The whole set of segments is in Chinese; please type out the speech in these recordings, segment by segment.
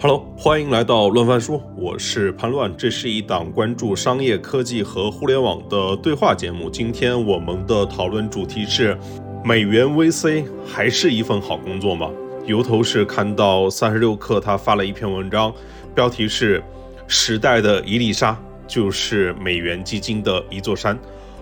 Hello，欢迎来到乱翻书，我是潘乱，这是一档关注商业科技和互联网的对话节目。今天我们的讨论主题是：美元 VC 还是一份好工作吗？由头是看到三十六氪他发了一篇文章，标题是“时代的一粒沙就是美元基金的一座山”。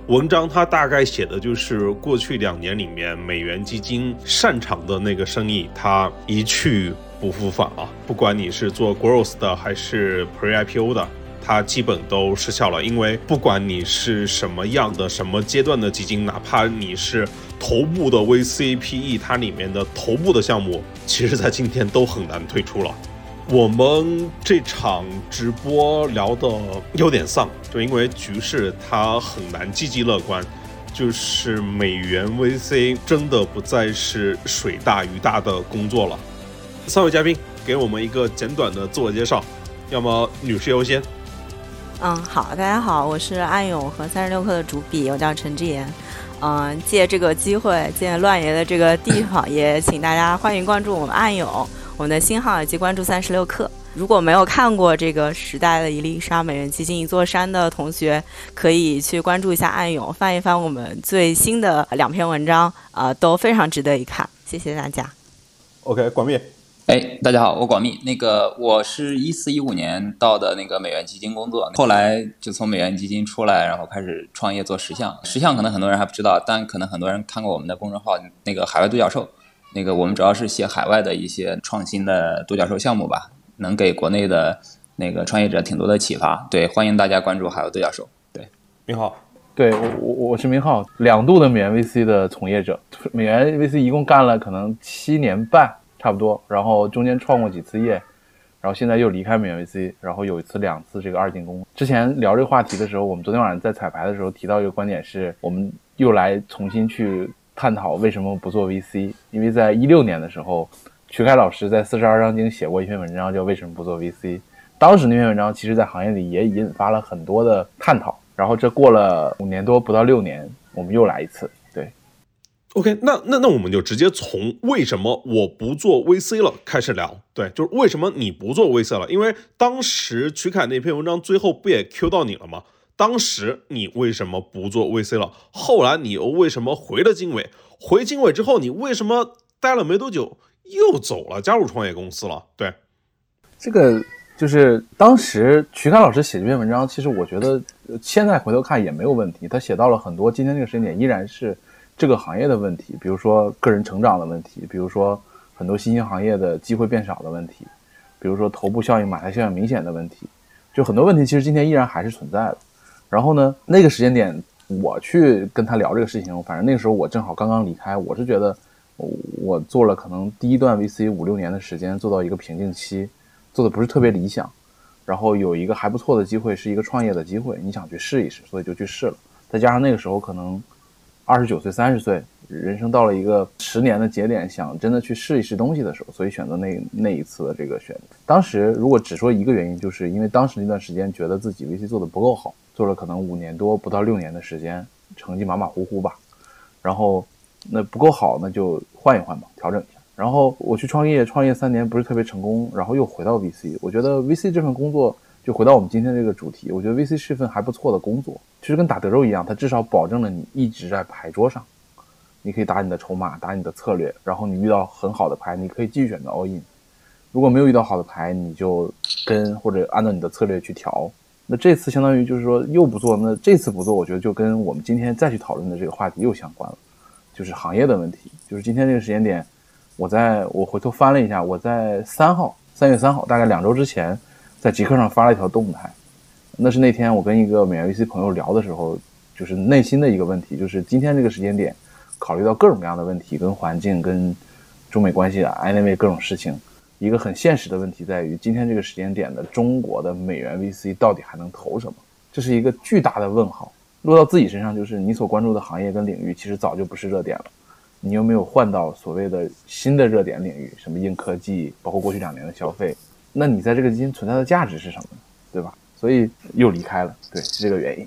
文章它大概写的就是过去两年里面美元基金擅长的那个生意，它一去。不复返了。不管你是做 growth 的还是 pre IPO 的，它基本都失效了。因为不管你是什么样的、什么阶段的基金，哪怕你是头部的 VC、PE，它里面的头部的项目，其实在今天都很难退出了。我们这场直播聊的有点丧，就因为局势它很难积极乐观，就是美元 VC 真的不再是水大鱼大的工作了。三位嘉宾，给我们一个简短的自我介绍，要么女士优先。嗯，好，大家好，我是暗涌和三十六氪的主笔，我叫陈志言。嗯，借这个机会，借乱爷的这个地方，也请大家欢迎关注我们暗涌，我们的新号以及关注三十六氪。如果没有看过这个时代的一粒沙美元基金一座山的同学，可以去关注一下暗涌，翻一翻我们最新的两篇文章，啊，都非常值得一看。谢谢大家。OK，广灭。哎，大家好，我广密。那个，我是一四一五年到的那个美元基金工作，后来就从美元基金出来，然后开始创业做实项。实项可能很多人还不知道，但可能很多人看过我们的公众号，那个海外独角兽。那个我们主要是写海外的一些创新的独角兽项目吧，能给国内的那个创业者挺多的启发。对，欢迎大家关注海外独角兽。对，明浩，对我我我是明浩，两度的美元 VC 的从业者，美元 VC 一共干了可能七年半。差不多，然后中间创过几次业，然后现在又离开美元 VC，然后有一次两次这个二进宫。之前聊这个话题的时候，我们昨天晚上在彩排的时候提到一个观点，是我们又来重新去探讨为什么不做 VC。因为在一六年的时候，曲凯老师在四十二章经写过一篇文章，叫为什么不做 VC。当时那篇文章其实，在行业里也引发了很多的探讨。然后这过了五年多，不到六年，我们又来一次。OK，那那那我们就直接从为什么我不做 VC 了开始聊。对，就是为什么你不做 VC 了？因为当时曲凯那篇文章最后不也 Q 到你了吗？当时你为什么不做 VC 了？后来你又为什么回了经纬？回经纬之后，你为什么待了没多久又走了，加入创业公司了？对，这个就是当时曲凯老师写这篇文章，其实我觉得现在回头看也没有问题。他写到了很多今天这个时间点依然是。这个行业的问题，比如说个人成长的问题，比如说很多新兴行业的机会变少的问题，比如说头部效应、马太效应明显的问题，就很多问题其实今天依然还是存在的。然后呢，那个时间点我去跟他聊这个事情，反正那个时候我正好刚刚离开，我是觉得我做了可能第一段 VC 五六年的时间，做到一个瓶颈期，做的不是特别理想，然后有一个还不错的机会，是一个创业的机会，你想去试一试，所以就去试了。再加上那个时候可能。二十九岁、三十岁，人生到了一个十年的节点，想真的去试一试东西的时候，所以选择那那一次的这个选。当时如果只说一个原因，就是因为当时那段时间觉得自己 VC 做的不够好，做了可能五年多不到六年的时间，成绩马马虎虎吧。然后那不够好，那就换一换吧，调整一下。然后我去创业，创业三年不是特别成功，然后又回到 VC。我觉得 VC 这份工作。就回到我们今天这个主题，我觉得 VC 是一份还不错的工作，其实跟打德州一样，它至少保证了你一直在牌桌上，你可以打你的筹码，打你的策略，然后你遇到很好的牌，你可以继续选择 all in。如果没有遇到好的牌，你就跟或者按照你的策略去调。那这次相当于就是说又不做，那这次不做，我觉得就跟我们今天再去讨论的这个话题又相关了，就是行业的问题。就是今天这个时间点，我在我回头翻了一下，我在三号，三月三号，大概两周之前。在极客上发了一条动态，那是那天我跟一个美元 VC 朋友聊的时候，就是内心的一个问题，就是今天这个时间点，考虑到各种各样的问题，跟环境、跟中美关系啊，anyway 各种事情，一个很现实的问题在于，今天这个时间点的中国的美元 VC 到底还能投什么？这是一个巨大的问号。落到自己身上，就是你所关注的行业跟领域，其实早就不是热点了。你有没有换到所谓的新的热点领域？什么硬科技，包括过去两年的消费？那你在这个基金存在的价值是什么？对吧？所以又离开了，对，是这个原因。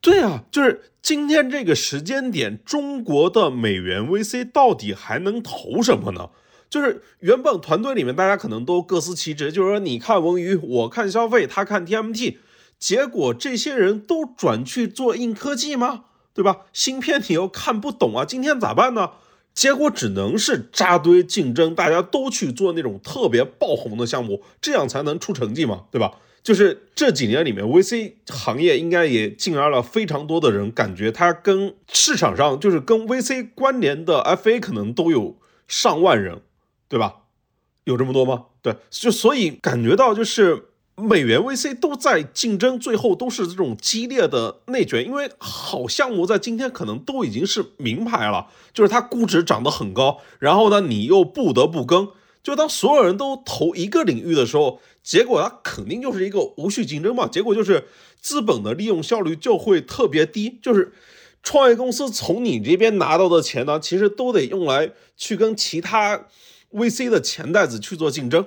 对啊，就是今天这个时间点，中国的美元 VC 到底还能投什么呢？就是原本团队里面大家可能都各司其职，就是说你看文娱，我看消费，他看 TMT，结果这些人都转去做硬科技吗？对吧？芯片你又看不懂啊，今天咋办呢？结果只能是扎堆竞争，大家都去做那种特别爆红的项目，这样才能出成绩嘛，对吧？就是这几年里面，VC 行业应该也进来了非常多的人，感觉它跟市场上就是跟 VC 关联的 FA 可能都有上万人，对吧？有这么多吗？对，就所以感觉到就是。美元 VC 都在竞争，最后都是这种激烈的内卷，因为好项目在今天可能都已经是名牌了，就是它估值涨得很高，然后呢，你又不得不跟，就当所有人都投一个领域的时候，结果它肯定就是一个无序竞争嘛，结果就是资本的利用效率就会特别低，就是创业公司从你这边拿到的钱呢，其实都得用来去跟其他 VC 的钱袋子去做竞争。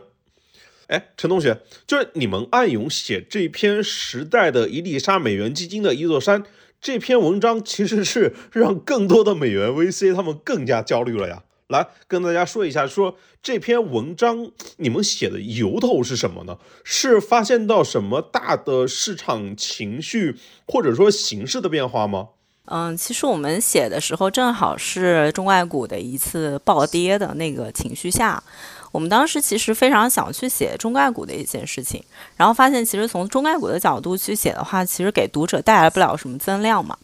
哎，陈同学，就是你们暗涌写这篇时代的一粒沙美元基金的一座山这篇文章，其实是让更多的美元 VC 他们更加焦虑了呀。来跟大家说一下，说这篇文章你们写的由头是什么呢？是发现到什么大的市场情绪或者说形势的变化吗？嗯，其实我们写的时候正好是中外股的一次暴跌的那个情绪下。我们当时其实非常想去写中概股的一件事情，然后发现其实从中概股的角度去写的话，其实给读者带来不了什么增量嘛，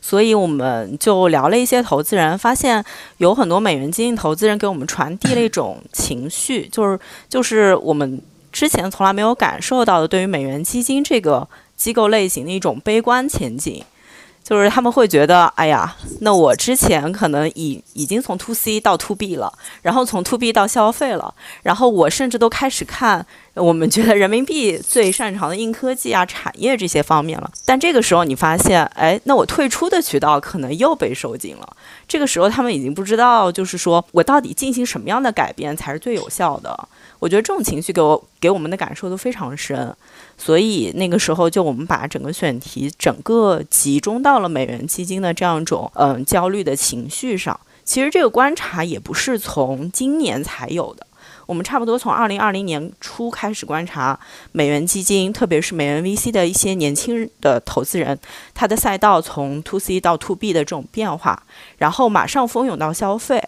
所以我们就聊了一些投资人，发现有很多美元基金投资人给我们传递了一 种情绪，就是就是我们之前从来没有感受到的对于美元基金这个机构类型的一种悲观前景。就是他们会觉得，哎呀，那我之前可能已已经从 to C 到 to B 了，然后从 to B 到消费了，然后我甚至都开始看我们觉得人民币最擅长的硬科技啊、产业这些方面了。但这个时候你发现，哎，那我退出的渠道可能又被收紧了。这个时候他们已经不知道，就是说我到底进行什么样的改变才是最有效的。我觉得这种情绪给我给我们的感受都非常深。所以那个时候，就我们把整个选题整个集中到了美元基金的这样一种嗯焦虑的情绪上。其实这个观察也不是从今年才有的，我们差不多从二零二零年初开始观察美元基金，特别是美元 VC 的一些年轻的投资人，他的赛道从 To C 到 To B 的这种变化，然后马上蜂拥到消费、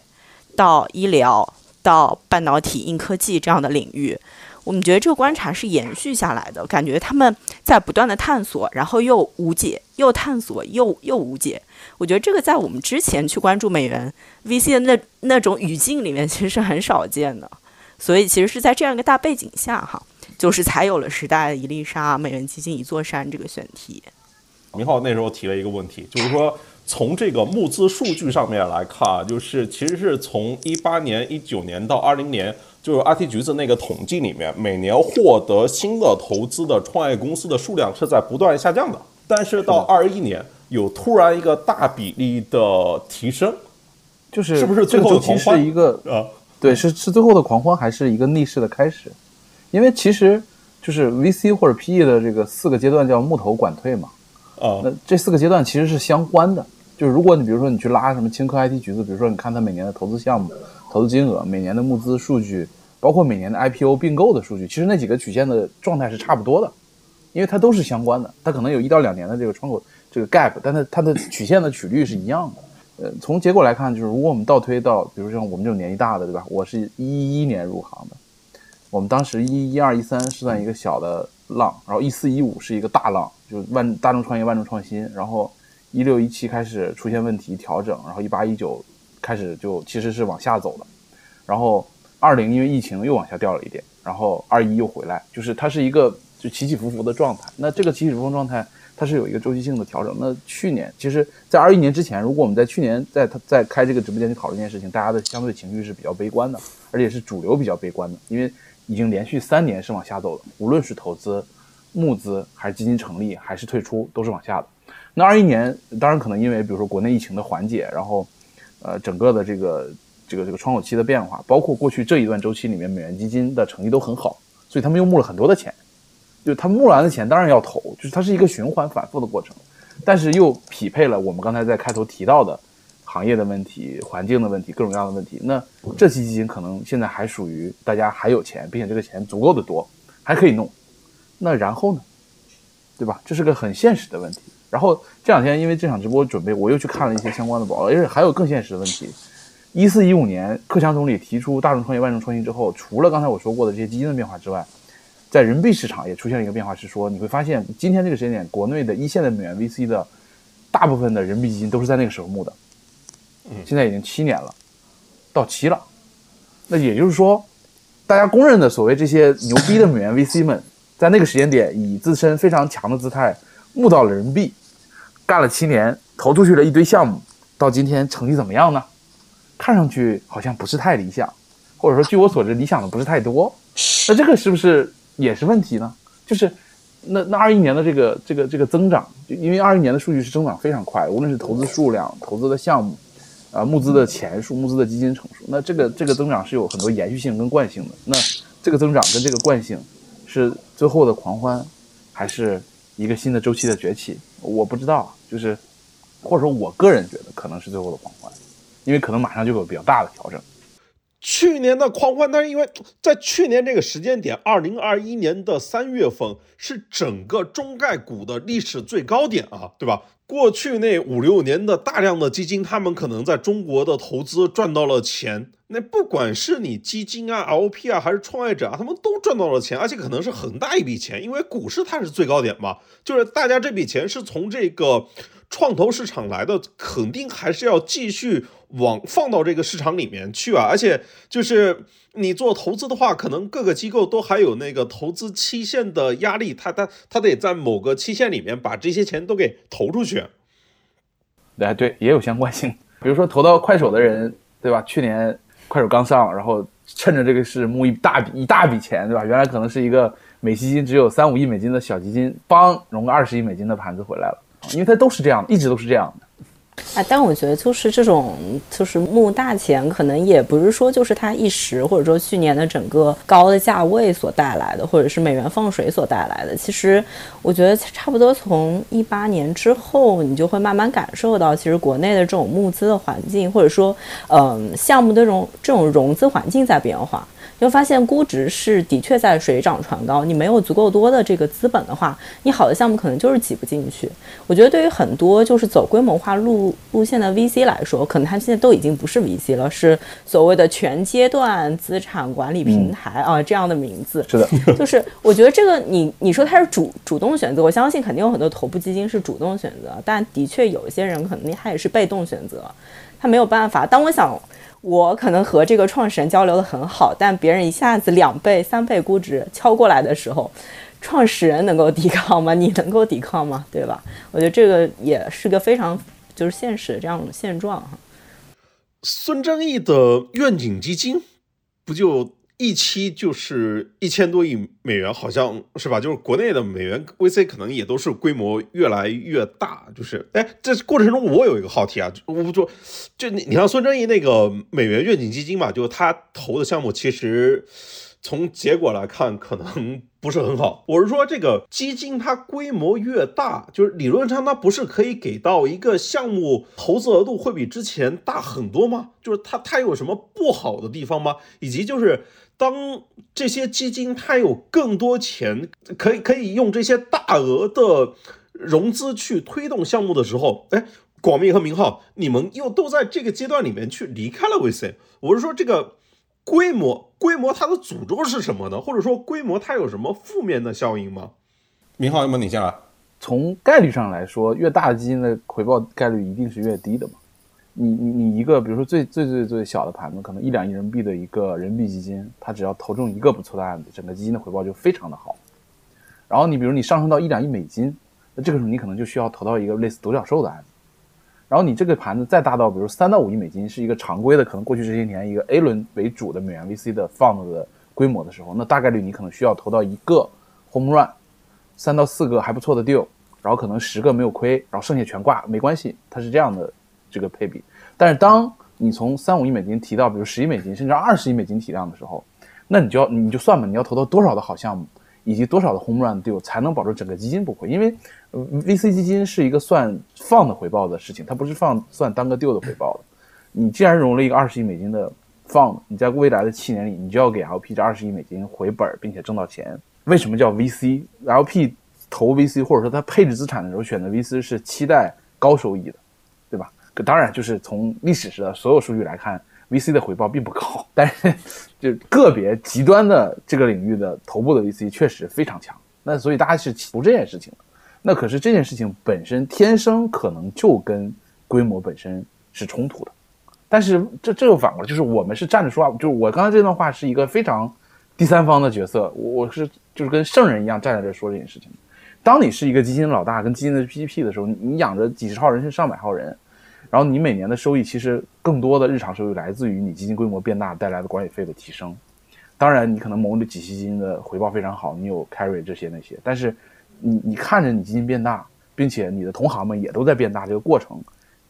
到医疗、到半导体、硬科技这样的领域。我们觉得这个观察是延续下来的，感觉他们在不断的探索，然后又无解，又探索，又又无解。我觉得这个在我们之前去关注美元 VC 的那那种语境里面，其实是很少见的。所以，其实是在这样一个大背景下，哈，就是才有了时代一粒沙、美元基金一座山这个选题。明浩那时候提了一个问题，就是说从这个募资数据上面来看，就是其实是从一八年、一九年到二零年。就是 IT 橘子那个统计里面，每年获得新的投资的创业公司的数量是在不断下降的，但是到二一年有突然一个大比例的提升，就是是不是最后其实是一个啊？对，是是最后的狂欢，还是一个逆势的开始？因为其实就是 VC 或者 PE 的这个四个阶段叫募投管退嘛，啊，那这四个阶段其实是相关的。就是如果你比如说你去拉什么青科 IT 橘子，比如说你看它每年的投资项目。投资金额、每年的募资数据，包括每年的 IPO 并购的数据，其实那几个曲线的状态是差不多的，因为它都是相关的。它可能有一到两年的这个窗口这个 gap，但它它的曲线的曲率是一样的。呃，从结果来看，就是如果我们倒推到，比如像我们这种年纪大的，对吧？我是一一年入行的，我们当时一一二一三是算一个小的浪，然后一四一五是一个大浪，就是万大众创业、万众创新，然后一六一七开始出现问题调整，然后一八一九。开始就其实是往下走的，然后二零因为疫情又往下掉了一点，然后二一又回来，就是它是一个就起起伏伏的状态。那这个起起伏伏状态，它是有一个周期性的调整。那去年其实，在二一年之前，如果我们在去年在他在开这个直播间去讨论这件事情，大家的相对情绪是比较悲观的，而且是主流比较悲观的，因为已经连续三年是往下走的，无论是投资、募资还是基金成立还是退出，都是往下的。那二一年当然可能因为比如说国内疫情的缓解，然后。呃，整个的这个这个这个窗口期的变化，包括过去这一段周期里面，美元基金的成绩都很好，所以他们又募了很多的钱。就他们募完的钱，当然要投，就是它是一个循环反复的过程，但是又匹配了我们刚才在开头提到的，行业的问题、环境的问题、各种各样的问题。那这期基金可能现在还属于大家还有钱，并且这个钱足够的多，还可以弄。那然后呢？对吧？这是个很现实的问题。然后这两天因为这场直播准备，我又去看了一些相关的报告，而且还有更现实的问题。一四一五年，克强总理提出大众创业、万众创新之后，除了刚才我说过的这些基金的变化之外，在人民币市场也出现了一个变化，是说你会发现今天这个时间点，国内的一线的美元 VC 的大部分的人民币基金都是在那个时候募的。嗯，现在已经七年了，到期了。那也就是说，大家公认的所谓这些牛逼的美元 VC 们，在那个时间点以自身非常强的姿态募到了人民币，干了七年，投出去了一堆项目，到今天成绩怎么样呢？看上去好像不是太理想，或者说据我所知，理想的不是太多。那这个是不是也是问题呢？就是那那二一年的这个这个这个增长，就因为二一年的数据是增长非常快，无论是投资数量、投资的项目。啊，募资的钱数、募资的基金成数，那这个这个增长是有很多延续性跟惯性的。那这个增长跟这个惯性，是最后的狂欢，还是一个新的周期的崛起？我不知道，就是或者说我个人觉得可能是最后的狂欢，因为可能马上就有比较大的调整。去年的狂欢，但是因为在去年这个时间点，二零二一年的三月份是整个中概股的历史最高点啊，对吧？过去那五六年的大量的基金，他们可能在中国的投资赚到了钱。那不管是你基金啊、LP 啊，还是创业者啊，他们都赚到了钱，而且可能是很大一笔钱，因为股市它是最高点嘛。就是大家这笔钱是从这个创投市场来的，肯定还是要继续往放到这个市场里面去啊。而且就是。你做投资的话，可能各个机构都还有那个投资期限的压力，他他他得在某个期限里面把这些钱都给投出去。哎，对，也有相关性。比如说投到快手的人，对吧？去年快手刚上，然后趁着这个事募一大笔一大笔钱，对吧？原来可能是一个美基金只有三五亿美金的小基金，帮融个二十亿美金的盘子回来了，因为它都是这样，一直都是这样的。啊，但我觉得就是这种，就是募大钱，可能也不是说就是它一时，或者说去年的整个高的价位所带来的，或者是美元放水所带来的。其实我觉得差不多从一八年之后，你就会慢慢感受到，其实国内的这种募资的环境，或者说，嗯，项目的这种这种融资环境在变化。就发现估值是的确在水涨船高，你没有足够多的这个资本的话，你好的项目可能就是挤不进去。我觉得对于很多就是走规模化路路线的 VC 来说，可能他现在都已经不是 VC 了，是所谓的全阶段资产管理平台啊这样的名字。是的，就是我觉得这个你你说他是主主动选择，我相信肯定有很多头部基金是主动选择，但的确有一些人可能他也是被动选择，他没有办法。当我想。我可能和这个创始人交流的很好，但别人一下子两倍、三倍估值敲过来的时候，创始人能够抵抗吗？你能够抵抗吗？对吧？我觉得这个也是个非常就是现实的这样的现状哈。孙正义的愿景基金不就？一期就是一千多亿美元，好像是吧？就是国内的美元 VC 可能也都是规模越来越大。就是，哎，这过程中我有一个好题啊，我不说，就你你像孙正义那个美元愿景基金嘛，就他投的项目其实。从结果来看，可能不是很好。我是说，这个基金它规模越大，就是理论上它不是可以给到一个项目投资额度会比之前大很多吗？就是它它有什么不好的地方吗？以及就是当这些基金它有更多钱，可以可以用这些大额的融资去推动项目的时候，哎，广密和明浩，你们又都在这个阶段里面去离开了 VC。我是说这个。规模，规模它的诅咒是什么呢？或者说，规模它有什么负面的效应吗？明浩，要么你先来。从概率上来说，越大的基金的回报概率一定是越低的嘛。你你你一个，比如说最最最最小的盘子，可能一两亿人民币的一个人民币基金，它只要投中一个不错的案子，整个基金的回报就非常的好。然后你比如你上升到一两亿美金，那这个时候你可能就需要投到一个类似独角兽的案子。然后你这个盘子再大到，比如三到五亿美金，是一个常规的，可能过去这些年一个 A 轮为主的美元 VC 的 fund 的规模的时候，那大概率你可能需要投到一个 home run，三到四个还不错的 deal，然后可能十个没有亏，然后剩下全挂，没关系，它是这样的这个配比。但是当你从三五亿美金提到比如十亿美金，甚至二十亿美金体量的时候，那你就要你就算吧，你要投到多少的好项目，以及多少的 home run deal 才能保证整个基金不亏？因为 VC 基金是一个算放的回报的事情，它不是放算单个 deal 的回报的。你既然融了一个二十亿美金的放，你在未来的七年里，你就要给 LP 这二十亿美金回本，并且挣到钱。为什么叫 VC？LP 投 VC 或者说他配置资产的时候选择 VC 是期待高收益的，对吧？当然就是从历史上的所有数据来看，VC 的回报并不高，但是 就个别极端的这个领域的头部的 VC 确实非常强。那所以大家是求这件事情。那可是这件事情本身天生可能就跟规模本身是冲突的。但是这这又反过来，就是我们是站着说话，就是我刚才这段话是一个非常第三方的角色，我我是就是跟圣人一样站在这说这件事情。当你是一个基金老大跟基金的 GP 的时候，你养着几十号人甚至上百号人，然后你每年的收益其实更多的日常收益来自于你基金规模变大带来的管理费的提升。当然，你可能某的几期基金的回报非常好，你有 carry 这些那些，但是你你看着你基金变大，并且你的同行们也都在变大，这个过程。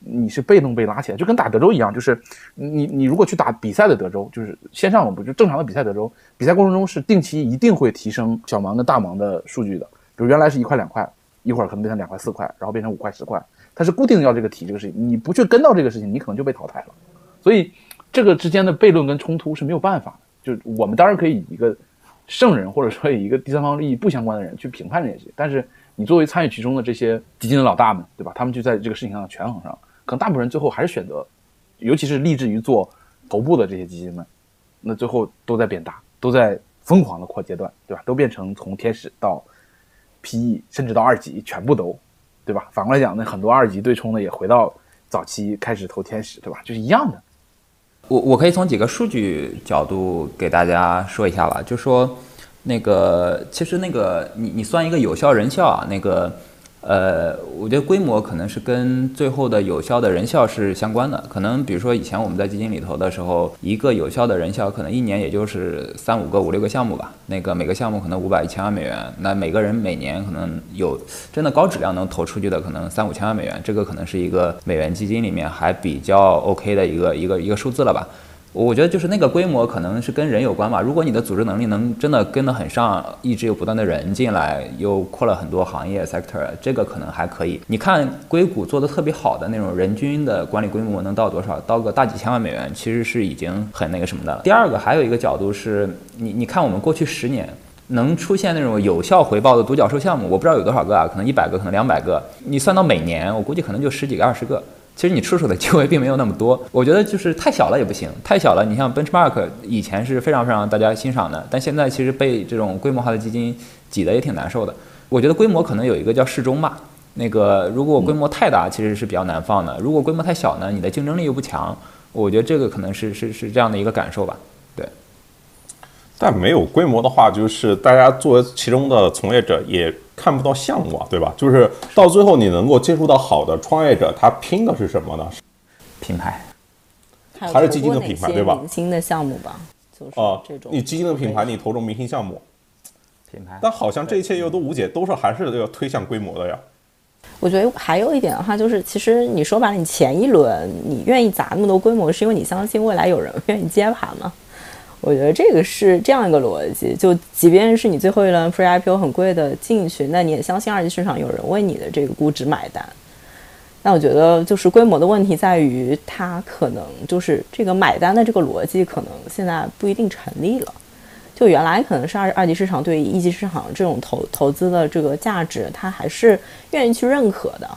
你是被动被拉起来，就跟打德州一样，就是你你如果去打比赛的德州，就是线上我不就正常的比赛德州，比赛过程中是定期一定会提升小盲跟大盲的数据的，比如原来是一块两块，一会儿可能变成两块四块，然后变成五块十块，它是固定要这个题这个事情，你不去跟到这个事情，你可能就被淘汰了。所以这个之间的悖论跟冲突是没有办法的，就我们当然可以以一个圣人或者说以一个第三方利益不相关的人去评判这些，但是你作为参与其中的这些基金的老大们，对吧？他们就在这个事情上的权衡上。可能大部分人最后还是选择，尤其是立志于做头部的这些基金们，那最后都在变大，都在疯狂的扩阶段，对吧？都变成从天使到 PE，甚至到二级，全部都，对吧？反过来讲，那很多二级对冲的也回到早期开始投天使，对吧？就是一样的。我我可以从几个数据角度给大家说一下吧，就说那个其实那个你你算一个有效人效啊，那个。呃，我觉得规模可能是跟最后的有效的人效是相关的。可能比如说以前我们在基金里头的时候，一个有效的人效可能一年也就是三五个、五六个项目吧。那个每个项目可能五百、一千万美元，那每个人每年可能有真的高质量能投出去的，可能三五千万美元。这个可能是一个美元基金里面还比较 OK 的一个一个一个数字了吧。我觉得就是那个规模可能是跟人有关吧。如果你的组织能力能真的跟得很上，一直有不断的人进来，又扩了很多行业 sector，这个可能还可以。你看硅谷做的特别好的那种人均的管理规模能到多少？到个大几千万美元，其实是已经很那个什么的了。第二个还有一个角度是你你看我们过去十年能出现那种有效回报的独角兽项目，我不知道有多少个啊，可能一百个，可能两百个。你算到每年，我估计可能就十几个、二十个。其实你出手的机会并没有那么多，我觉得就是太小了也不行，太小了。你像 Benchmark 以前是非常非常大家欣赏的，但现在其实被这种规模化的基金挤得也挺难受的。我觉得规模可能有一个叫适中吧。那个如果规模太大，其实是比较难放的；如果规模太小呢，你的竞争力又不强，我觉得这个可能是是是这样的一个感受吧。对。但没有规模的话，就是大家作为其中的从业者也。看不到项目啊，对吧？就是到最后你能够接触到好的创业者，他拼的是什么呢？品牌，还是基金的品牌，对吧？明星的项目吧，就是这种。你基金的品牌，你投中明星项目，品牌。但好像这一切又都无解，都是还是要推向规模的呀。我觉得还有一点的话，就是其实你说白了，你前一轮你愿意砸那么多规模，是因为你相信未来有人愿意接盘吗？我觉得这个是这样一个逻辑，就即便是你最后一轮 Pre IPO 很贵的进去，那你也相信二级市场有人为你的这个估值买单。那我觉得就是规模的问题在于，它可能就是这个买单的这个逻辑可能现在不一定成立了。就原来可能是二二级市场对于一级市场这种投投资的这个价值，它还是愿意去认可的。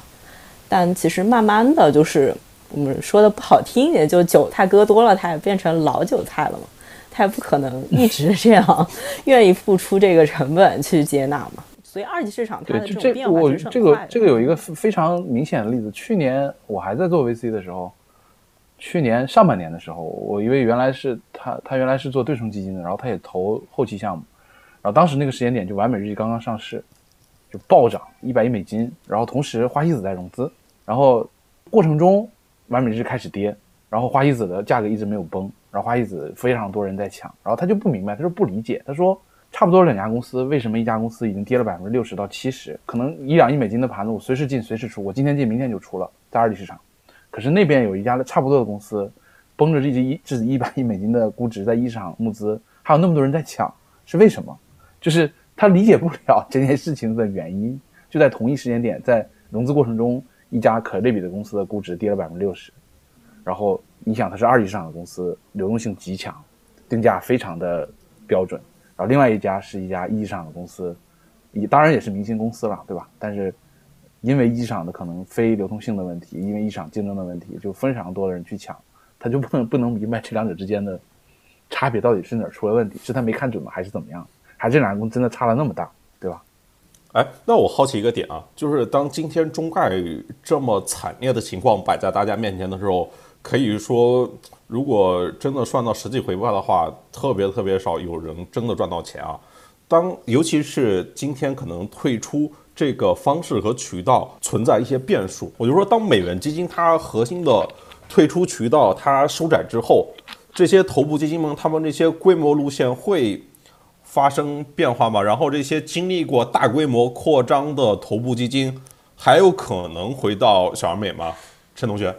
但其实慢慢的就是我们说的不好听一点，就韭菜割多了，它也变成老韭菜了嘛。他也不可能一直这样愿意付出这个成本去接纳嘛，所以二级市场它的这种变化是这个这个有一个非常明显的例子，去年我还在做 VC 的时候，去年上半年的时候，我因为原来是他他原来是做对冲基金的，然后他也投后期项目，然后当时那个时间点就完美日记刚刚上市，就暴涨一百亿美金，然后同时花西子在融资，然后过程中完美日记开始跌，然后花西子的价格一直没有崩。然后花西子非常多人在抢，然后他就不明白，他说不理解，他说差不多两家公司，为什么一家公司已经跌了百分之六十到七十，可能一两亿美金的盘子，我随时进随时出，我今天进明天就出了，在二级市场，可是那边有一家差不多的公司，绷着这一这一百亿美金的估值在一市场募资，还有那么多人在抢，是为什么？就是他理解不了这件事情的原因。就在同一时间点，在融资过程中，一家可类比的公司的估值跌了百分之六十，然后你想它是二级市场的公司，流动性极强，定价非常的标准，然后另外一家是一家一级市场的公司，也当然也是明星公司了，对吧？但是因为一级市场的可能非流通性的问题，因为一场竞争的问题，就非常多的人去抢，他就不能不能明白这两者之间的差别到底是哪儿出了问题，是他没看准吗，还是怎么样？还是这两个公司真的差了那么大，对吧？哎，那我好奇一个点啊，就是当今天中概这么惨烈的情况摆在大家面前的时候，可以说，如果真的算到实际回报的话，特别特别少有人真的赚到钱啊。当尤其是今天可能退出这个方式和渠道存在一些变数，我就说，当美元基金它核心的退出渠道它收窄之后，这些头部基金们他们这些规模路线会。发生变化吗？然后这些经历过大规模扩张的头部基金，还有可能回到小而美吗？陈同学，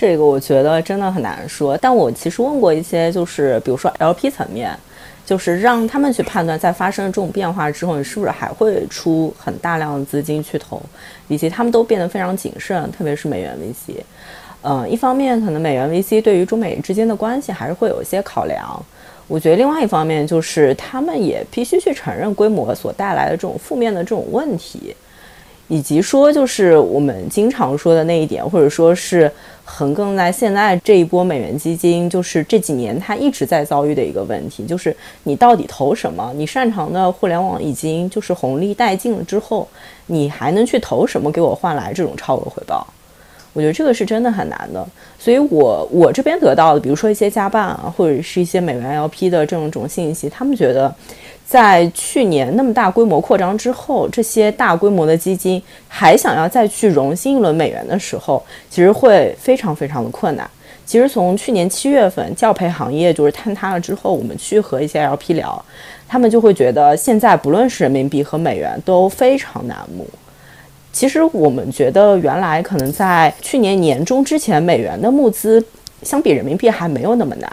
这个我觉得真的很难说。但我其实问过一些，就是比如说 LP 层面，就是让他们去判断，在发生了这种变化之后，你是不是还会出很大量的资金去投，以及他们都变得非常谨慎，特别是美元 VC。嗯，一方面可能美元 VC 对于中美之间的关系还是会有一些考量。我觉得另外一方面就是，他们也必须去承认规模所带来的这种负面的这种问题，以及说就是我们经常说的那一点，或者说是横亘在现在这一波美元基金，就是这几年它一直在遭遇的一个问题，就是你到底投什么？你擅长的互联网已经就是红利殆尽了之后，你还能去投什么给我换来这种超额回报？我觉得这个是真的很难的，所以我我这边得到的，比如说一些加办啊，或者是一些美元 LP 的这种种信息，他们觉得，在去年那么大规模扩张之后，这些大规模的基金还想要再去融新一轮美元的时候，其实会非常非常的困难。其实从去年七月份教培行业就是坍塌了之后，我们去和一些 LP 聊，他们就会觉得现在不论是人民币和美元都非常难募。其实我们觉得，原来可能在去年年中之前，美元的募资相比人民币还没有那么难。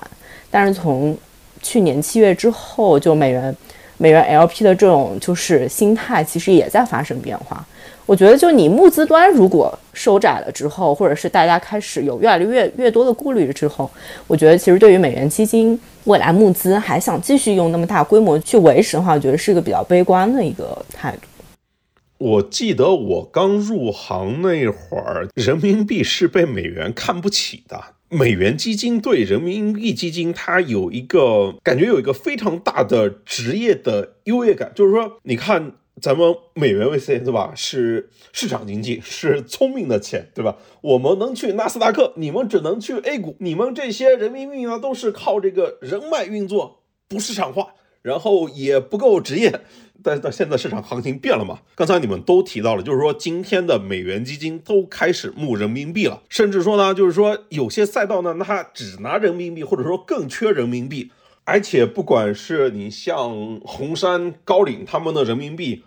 但是从去年七月之后，就美元美元 LP 的这种就是心态，其实也在发生变化。我觉得，就你募资端如果收窄了之后，或者是大家开始有越来越越多的顾虑之后，我觉得其实对于美元基金未来募资还想继续用那么大规模去维持的话，我觉得是一个比较悲观的一个态度。我记得我刚入行那会儿，人民币是被美元看不起的。美元基金对人民币基金，它有一个感觉，有一个非常大的职业的优越感，就是说，你看咱们美元 VC 对吧？是市场经济，是聪明的钱，对吧？我们能去纳斯达克，你们只能去 A 股。你们这些人民币呢，都是靠这个人脉运作，不市场化，然后也不够职业。但但现在市场行情变了嘛？刚才你们都提到了，就是说今天的美元基金都开始募人民币了，甚至说呢，就是说有些赛道呢，它只拿人民币，或者说更缺人民币，而且不管是你像红杉、高瓴他们的人民币，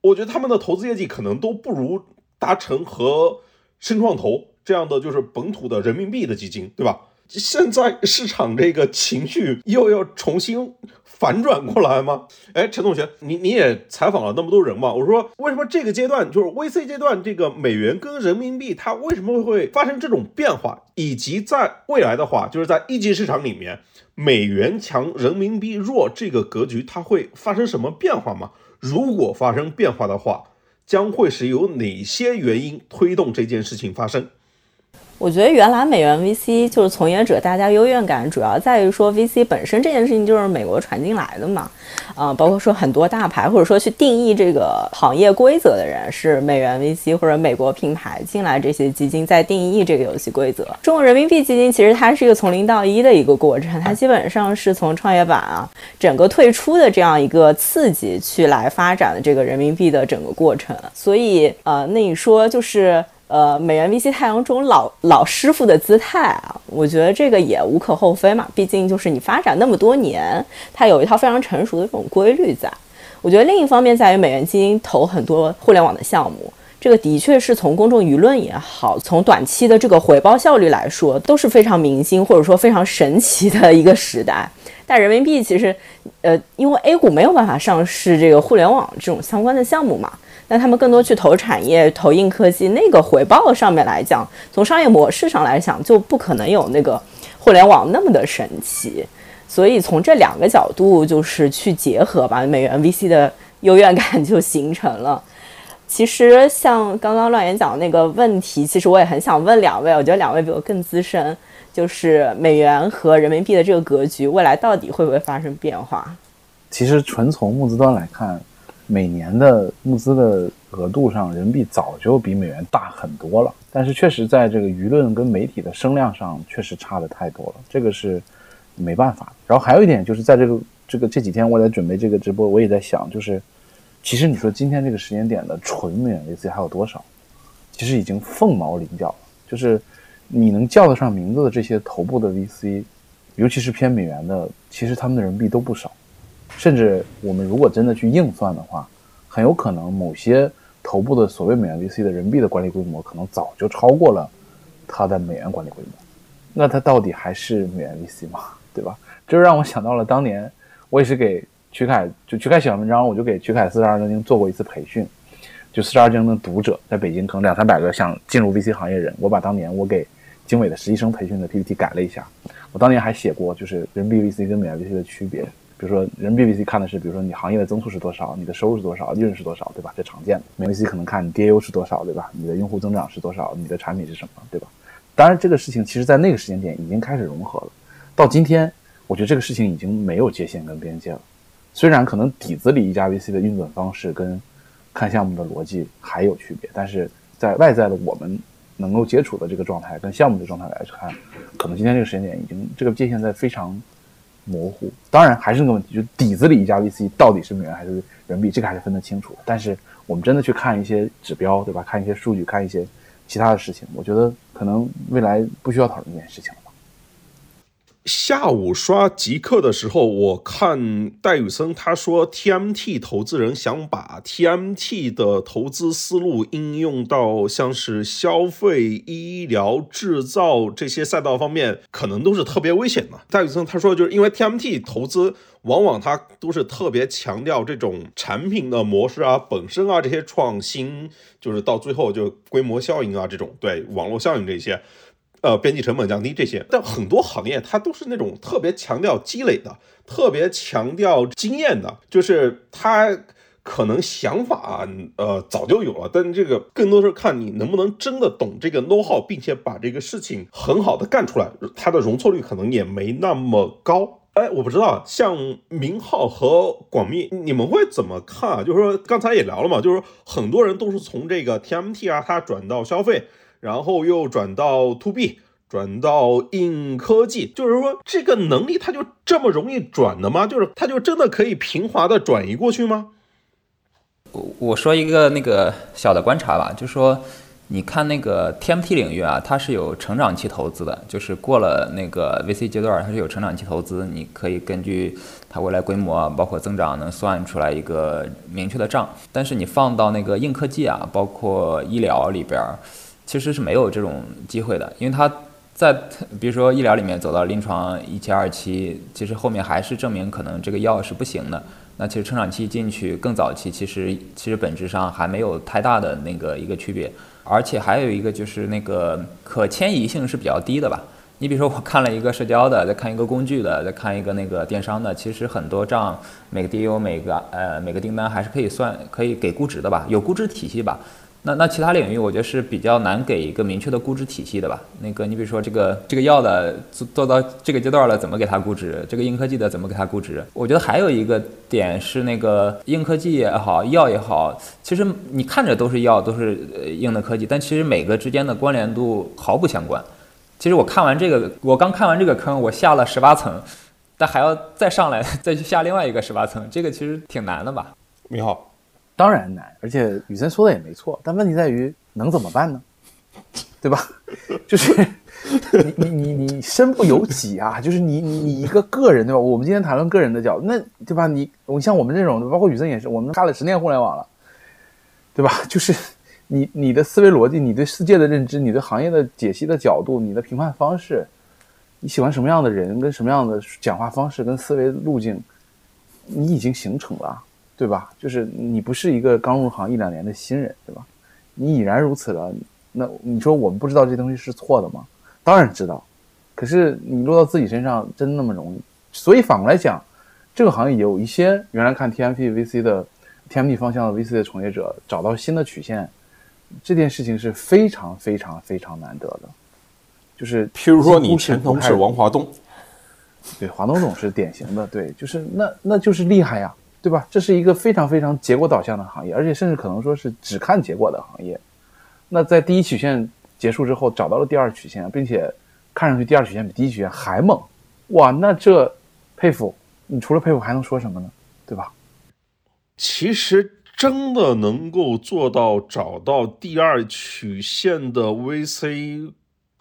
我觉得他们的投资业绩可能都不如达成和深创投这样的就是本土的人民币的基金，对吧？现在市场这个情绪又要重新。反转过来吗？哎，陈同学，你你也采访了那么多人嘛？我说，为什么这个阶段就是 VC 阶段，这个美元跟人民币它为什么会发生这种变化？以及在未来的话，就是在一级市场里面，美元强人民币弱这个格局，它会发生什么变化吗？如果发生变化的话，将会是由哪些原因推动这件事情发生？我觉得原来美元 VC 就是从业者，大家优越感主要在于说 VC 本身这件事情就是美国传进来的嘛，啊，包括说很多大牌或者说去定义这个行业规则的人是美元 VC 或者美国品牌进来这些基金在定义这个游戏规则。中国人民币基金其实它是一个从零到一的一个过程，它基本上是从创业板啊整个退出的这样一个刺激去来发展的这个人民币的整个过程。所以呃，那你说就是。呃，美元 VC 太阳这种老老师傅的姿态啊，我觉得这个也无可厚非嘛。毕竟就是你发展那么多年，它有一套非常成熟的这种规律在。我觉得另一方面在于美元基金投很多互联网的项目，这个的确是从公众舆论也好，从短期的这个回报效率来说，都是非常明星或者说非常神奇的一个时代。但人民币其实，呃，因为 A 股没有办法上市这个互联网这种相关的项目嘛，那他们更多去投产业、投硬科技，那个回报上面来讲，从商业模式上来讲，就不可能有那个互联网那么的神奇。所以从这两个角度就是去结合吧，美元 VC 的优越感就形成了。其实像刚刚乱言讲的那个问题，其实我也很想问两位，我觉得两位比我更资深。就是美元和人民币的这个格局，未来到底会不会发生变化？其实纯从募资端来看，每年的募资的额度上，人民币早就比美元大很多了。但是确实在这个舆论跟媒体的声量上，确实差的太多了，这个是没办法。然后还有一点就是，在这个这个这几天我在准备这个直播，我也在想，就是其实你说今天这个时间点的纯美元 VC 还有多少？其实已经凤毛麟角了，就是。你能叫得上名字的这些头部的 VC，尤其是偏美元的，其实他们的人民币都不少。甚至我们如果真的去硬算的话，很有可能某些头部的所谓美元 VC 的人民币的管理规模，可能早就超过了它的美元管理规模。那它到底还是美元 VC 吗？对吧？这就让我想到了当年我也是给曲凯，就曲凯写完文章，我就给曲凯四十二正经做过一次培训。就四十二正经的读者，在北京可能两三百个想进入 VC 行业人，我把当年我给经纬的实习生培训的 PPT 改了一下，我当年还写过，就是人民币 VC 跟美元 VC 的区别。比如说，人民币 VC 看的是，比如说你行业的增速是多少，你的收入是多少，利润是多少，对吧？这常见的。美元 VC 可能看你 DAU 是多少，对吧？你的用户增长是多少，你的产品是什么，对吧？当然，这个事情其实在那个时间点已经开始融合了。到今天，我觉得这个事情已经没有界限跟边界了。虽然可能底子里一家 VC 的运转方式跟看项目的逻辑还有区别，但是在外在的我们。能够接触的这个状态跟项目的状态来看，可能今天这个时间点已经这个界限在非常模糊。当然还是那个问题，就底子里一家 VC 到底是美元还是人民币，这个还是分得清楚。但是我们真的去看一些指标，对吧？看一些数据，看一些其他的事情，我觉得可能未来不需要讨论这件事情了。下午刷极客的时候，我看戴宇森他说，TMT 投资人想把 TMT 的投资思路应用到像是消费、医疗、制造这些赛道方面，可能都是特别危险的。戴宇森他说，就是因为 TMT 投资往往他都是特别强调这种产品的模式啊、本身啊这些创新，就是到最后就规模效应啊这种对网络效应这些。呃，边际成本降低这些，但很多行业它都是那种特别强调积累的，特别强调经验的，就是他可能想法呃早就有了，但这个更多是看你能不能真的懂这个 know how，并且把这个事情很好的干出来，它的容错率可能也没那么高。哎，我不知道，像明浩和广密，你们会怎么看啊？就是说刚才也聊了嘛，就是说很多人都是从这个 TMT 啊，它转到消费。然后又转到 to B，转到硬科技，就是说这个能力它就这么容易转的吗？就是它就真的可以平滑的转移过去吗？我我说一个那个小的观察吧，就是说你看那个 TMT 领域啊，它是有成长期投资的，就是过了那个 VC 阶段，它是有成长期投资，你可以根据它未来规模包括增长能算出来一个明确的账。但是你放到那个硬科技啊，包括医疗里边儿。其实是没有这种机会的，因为它在比如说医疗里面走到临床一期、二期，其实后面还是证明可能这个药是不行的。那其实成长期进去更早期，其实其实本质上还没有太大的那个一个区别。而且还有一个就是那个可迁移性是比较低的吧？你比如说我看了一个社交的，再看一个工具的，再看一个那个电商的，其实很多账每个 DU 每个呃每个订单还是可以算可以给估值的吧？有估值体系吧？那那其他领域，我觉得是比较难给一个明确的估值体系的吧。那个，你比如说这个这个药的做做到这个阶段了，怎么给它估值？这个硬科技的怎么给它估值？我觉得还有一个点是，那个硬科技也好，药也好，其实你看着都是药，都是硬的科技，但其实每个之间的关联度毫不相关。其实我看完这个，我刚看完这个坑，我下了十八层，但还要再上来 再去下另外一个十八层，这个其实挺难的吧？你好。当然难，而且雨森说的也没错，但问题在于能怎么办呢？对吧？就是你你你你身不由己啊！就是你你你一个个人对吧？我们今天谈论个人的角度，那对吧？你我像我们这种，包括雨森也是，我们干了十年互联网了，对吧？就是你你的思维逻辑、你对世界的认知、你对行业的解析的角度、你的评判方式，你喜欢什么样的人，跟什么样的讲话方式，跟思维路径，你已经形成了，对吧？就是你不是一个刚入行一两年的新人，对吧？你已然如此了，那你说我们不知道这东西是错的吗？当然知道，可是你落到自己身上真那么容易？所以反过来讲，这个行业有一些原来看 TMT VC 的 TMT 方向的 VC 的从业者找到新的曲线，这件事情是非常非常非常难得的。就是譬如说，你前同事王华东，对，华东总是典型的，对，就是那那就是厉害呀，对吧？这是一个非常非常结果导向的行业，而且甚至可能说是只看结果的行业。那在第一曲线结束之后，找到了第二曲线，并且看上去第二曲线比第一曲线还猛，哇，那这佩服！你除了佩服还能说什么呢？对吧？其实真的能够做到找到第二曲线的 VC，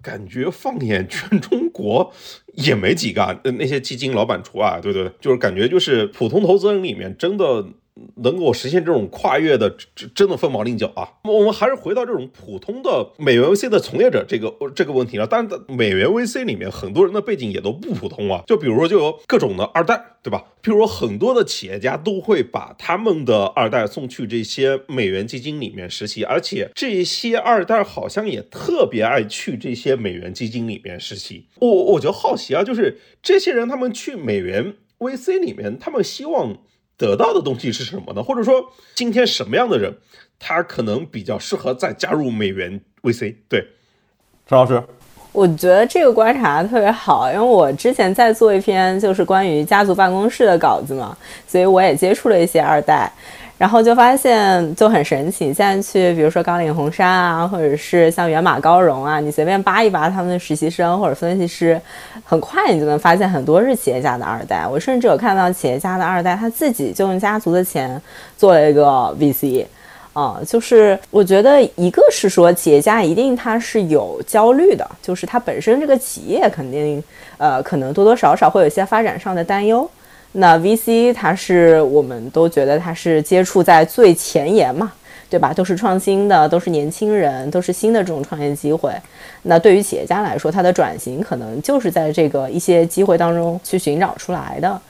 感觉放眼 全中国也没几个啊，那些基金老板除外，对对对，就是感觉就是普通投资人里面真的。能够实现这种跨越的，真真的凤毛麟角啊！我们还是回到这种普通的美元 VC 的从业者这个这个问题上。但是美元 VC 里面很多人的背景也都不普通啊，就比如说就有各种的二代，对吧？譬如说很多的企业家都会把他们的二代送去这些美元基金里面实习，而且这些二代好像也特别爱去这些美元基金里面实习。我我就好奇啊，就是这些人他们去美元 VC 里面，他们希望。得到的东西是什么呢？或者说，今天什么样的人，他可能比较适合再加入美元 VC？对，陈老师，我觉得这个观察特别好，因为我之前在做一篇就是关于家族办公室的稿子嘛，所以我也接触了一些二代。然后就发现就很神奇，现在去比如说高瓴红杉啊，或者是像源码高融啊，你随便扒一扒他们的实习生或者分析师，很快你就能发现很多是企业家的二代。我甚至有看到企业家的二代他自己就用家族的钱做了一个 VC，啊、就是我觉得一个是说企业家一定他是有焦虑的，就是他本身这个企业肯定呃可能多多少少会有一些发展上的担忧。那 VC 它是我们都觉得它是接触在最前沿嘛，对吧？都是创新的，都是年轻人，都是新的这种创业机会。那对于企业家来说，它的转型可能就是在这个一些机会当中去寻找出来的。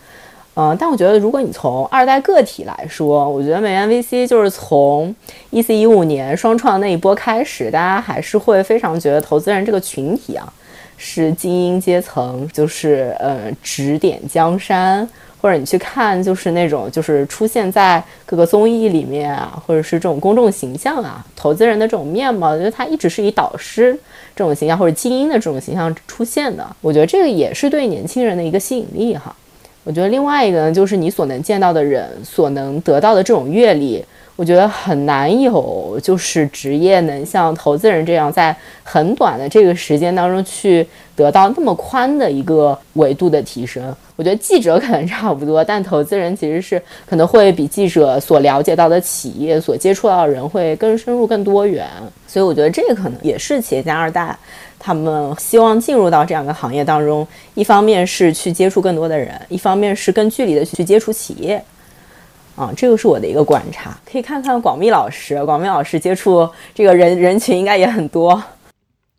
嗯，但我觉得如果你从二代个体来说，我觉得美元 VC 就是从一四一五年双创那一波开始，大家还是会非常觉得投资人这个群体啊是精英阶层，就是呃指点江山。或者你去看，就是那种就是出现在各个综艺里面啊，或者是这种公众形象啊，投资人的这种面貌，我觉得他一直是以导师这种形象或者精英的这种形象出现的。我觉得这个也是对年轻人的一个吸引力哈。我觉得另外一个呢，就是你所能见到的人所能得到的这种阅历，我觉得很难有就是职业能像投资人这样在很短的这个时间当中去得到那么宽的一个维度的提升。我觉得记者可能差不多，但投资人其实是可能会比记者所了解到的企业、所接触到的人会更深入、更多元。所以我觉得这个可能也是企业家二代他们希望进入到这样的行业当中，一方面是去接触更多的人，一方面是更距离的去接触企业。啊，这个是我的一个观察，可以看看广密老师，广密老师接触这个人人群应该也很多。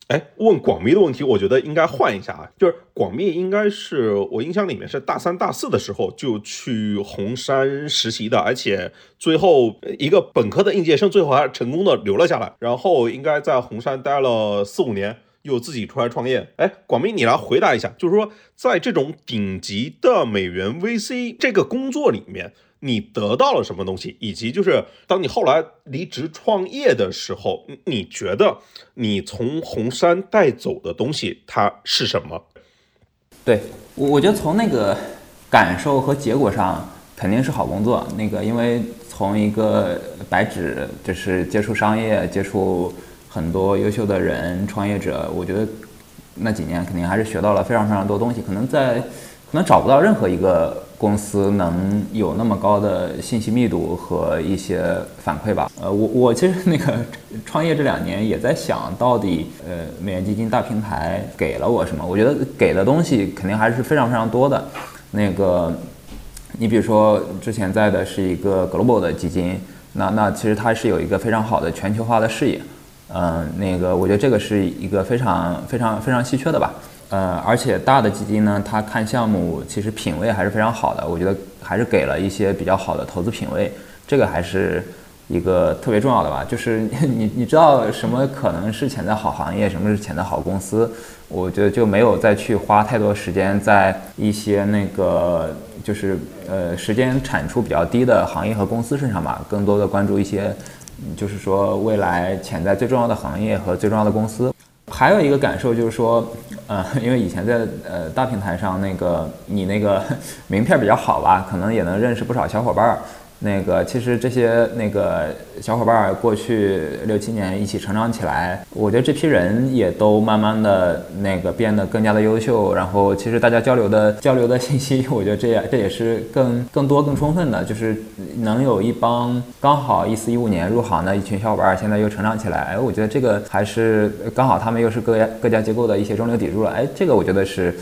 哎，问广密的问题，我觉得应该换一下啊，就是广密应该是我印象里面是大三、大四的时候就去红杉实习的，而且最后一个本科的应届生最后还成功的留了下来，然后应该在红杉待了四五年，又自己出来创业。哎，广密，你来回答一下，就是说在这种顶级的美元 VC 这个工作里面。你得到了什么东西，以及就是当你后来离职创业的时候，你觉得你从红杉带走的东西它是什么？对我，我觉得从那个感受和结果上肯定是好工作。那个因为从一个白纸就是接触商业、接触很多优秀的人、创业者，我觉得那几年肯定还是学到了非常非常多东西。可能在可能找不到任何一个。公司能有那么高的信息密度和一些反馈吧？呃，我我其实 那个创业这两年也在想到底，呃，美元基金大平台给了我什么？我觉得给的东西肯定还是非常非常多的。那个，你比如说之前在的是一个 global 的基金，那那其实它是有一个非常好的全球化的视野，嗯，那个我觉得这个是一个非常非常非常稀缺的吧。呃，而且大的基金呢，它看项目其实品位还是非常好的，我觉得还是给了一些比较好的投资品位，这个还是一个特别重要的吧。就是 你你知道什么可能是潜在好行业，什么是潜在好公司，我觉得就没有再去花太多时间在一些那个就是呃时间产出比较低的行业和公司身上吧，更多的关注一些就是说未来潜在最重要的行业和最重要的公司。还有一个感受就是说，呃，因为以前在呃大平台上，那个你那个名片比较好吧，可能也能认识不少小伙伴儿。那个其实这些那个小伙伴儿过去六七年一起成长起来，我觉得这批人也都慢慢的那个变得更加的优秀。然后其实大家交流的交流的信息，我觉得这也这也是更更多更充分的，就是能有一帮刚好一四一五年入行的一群小伙伴儿，现在又成长起来。哎，我觉得这个还是刚好他们又是各家各家机构的一些中流砥柱了。哎，这个我觉得是。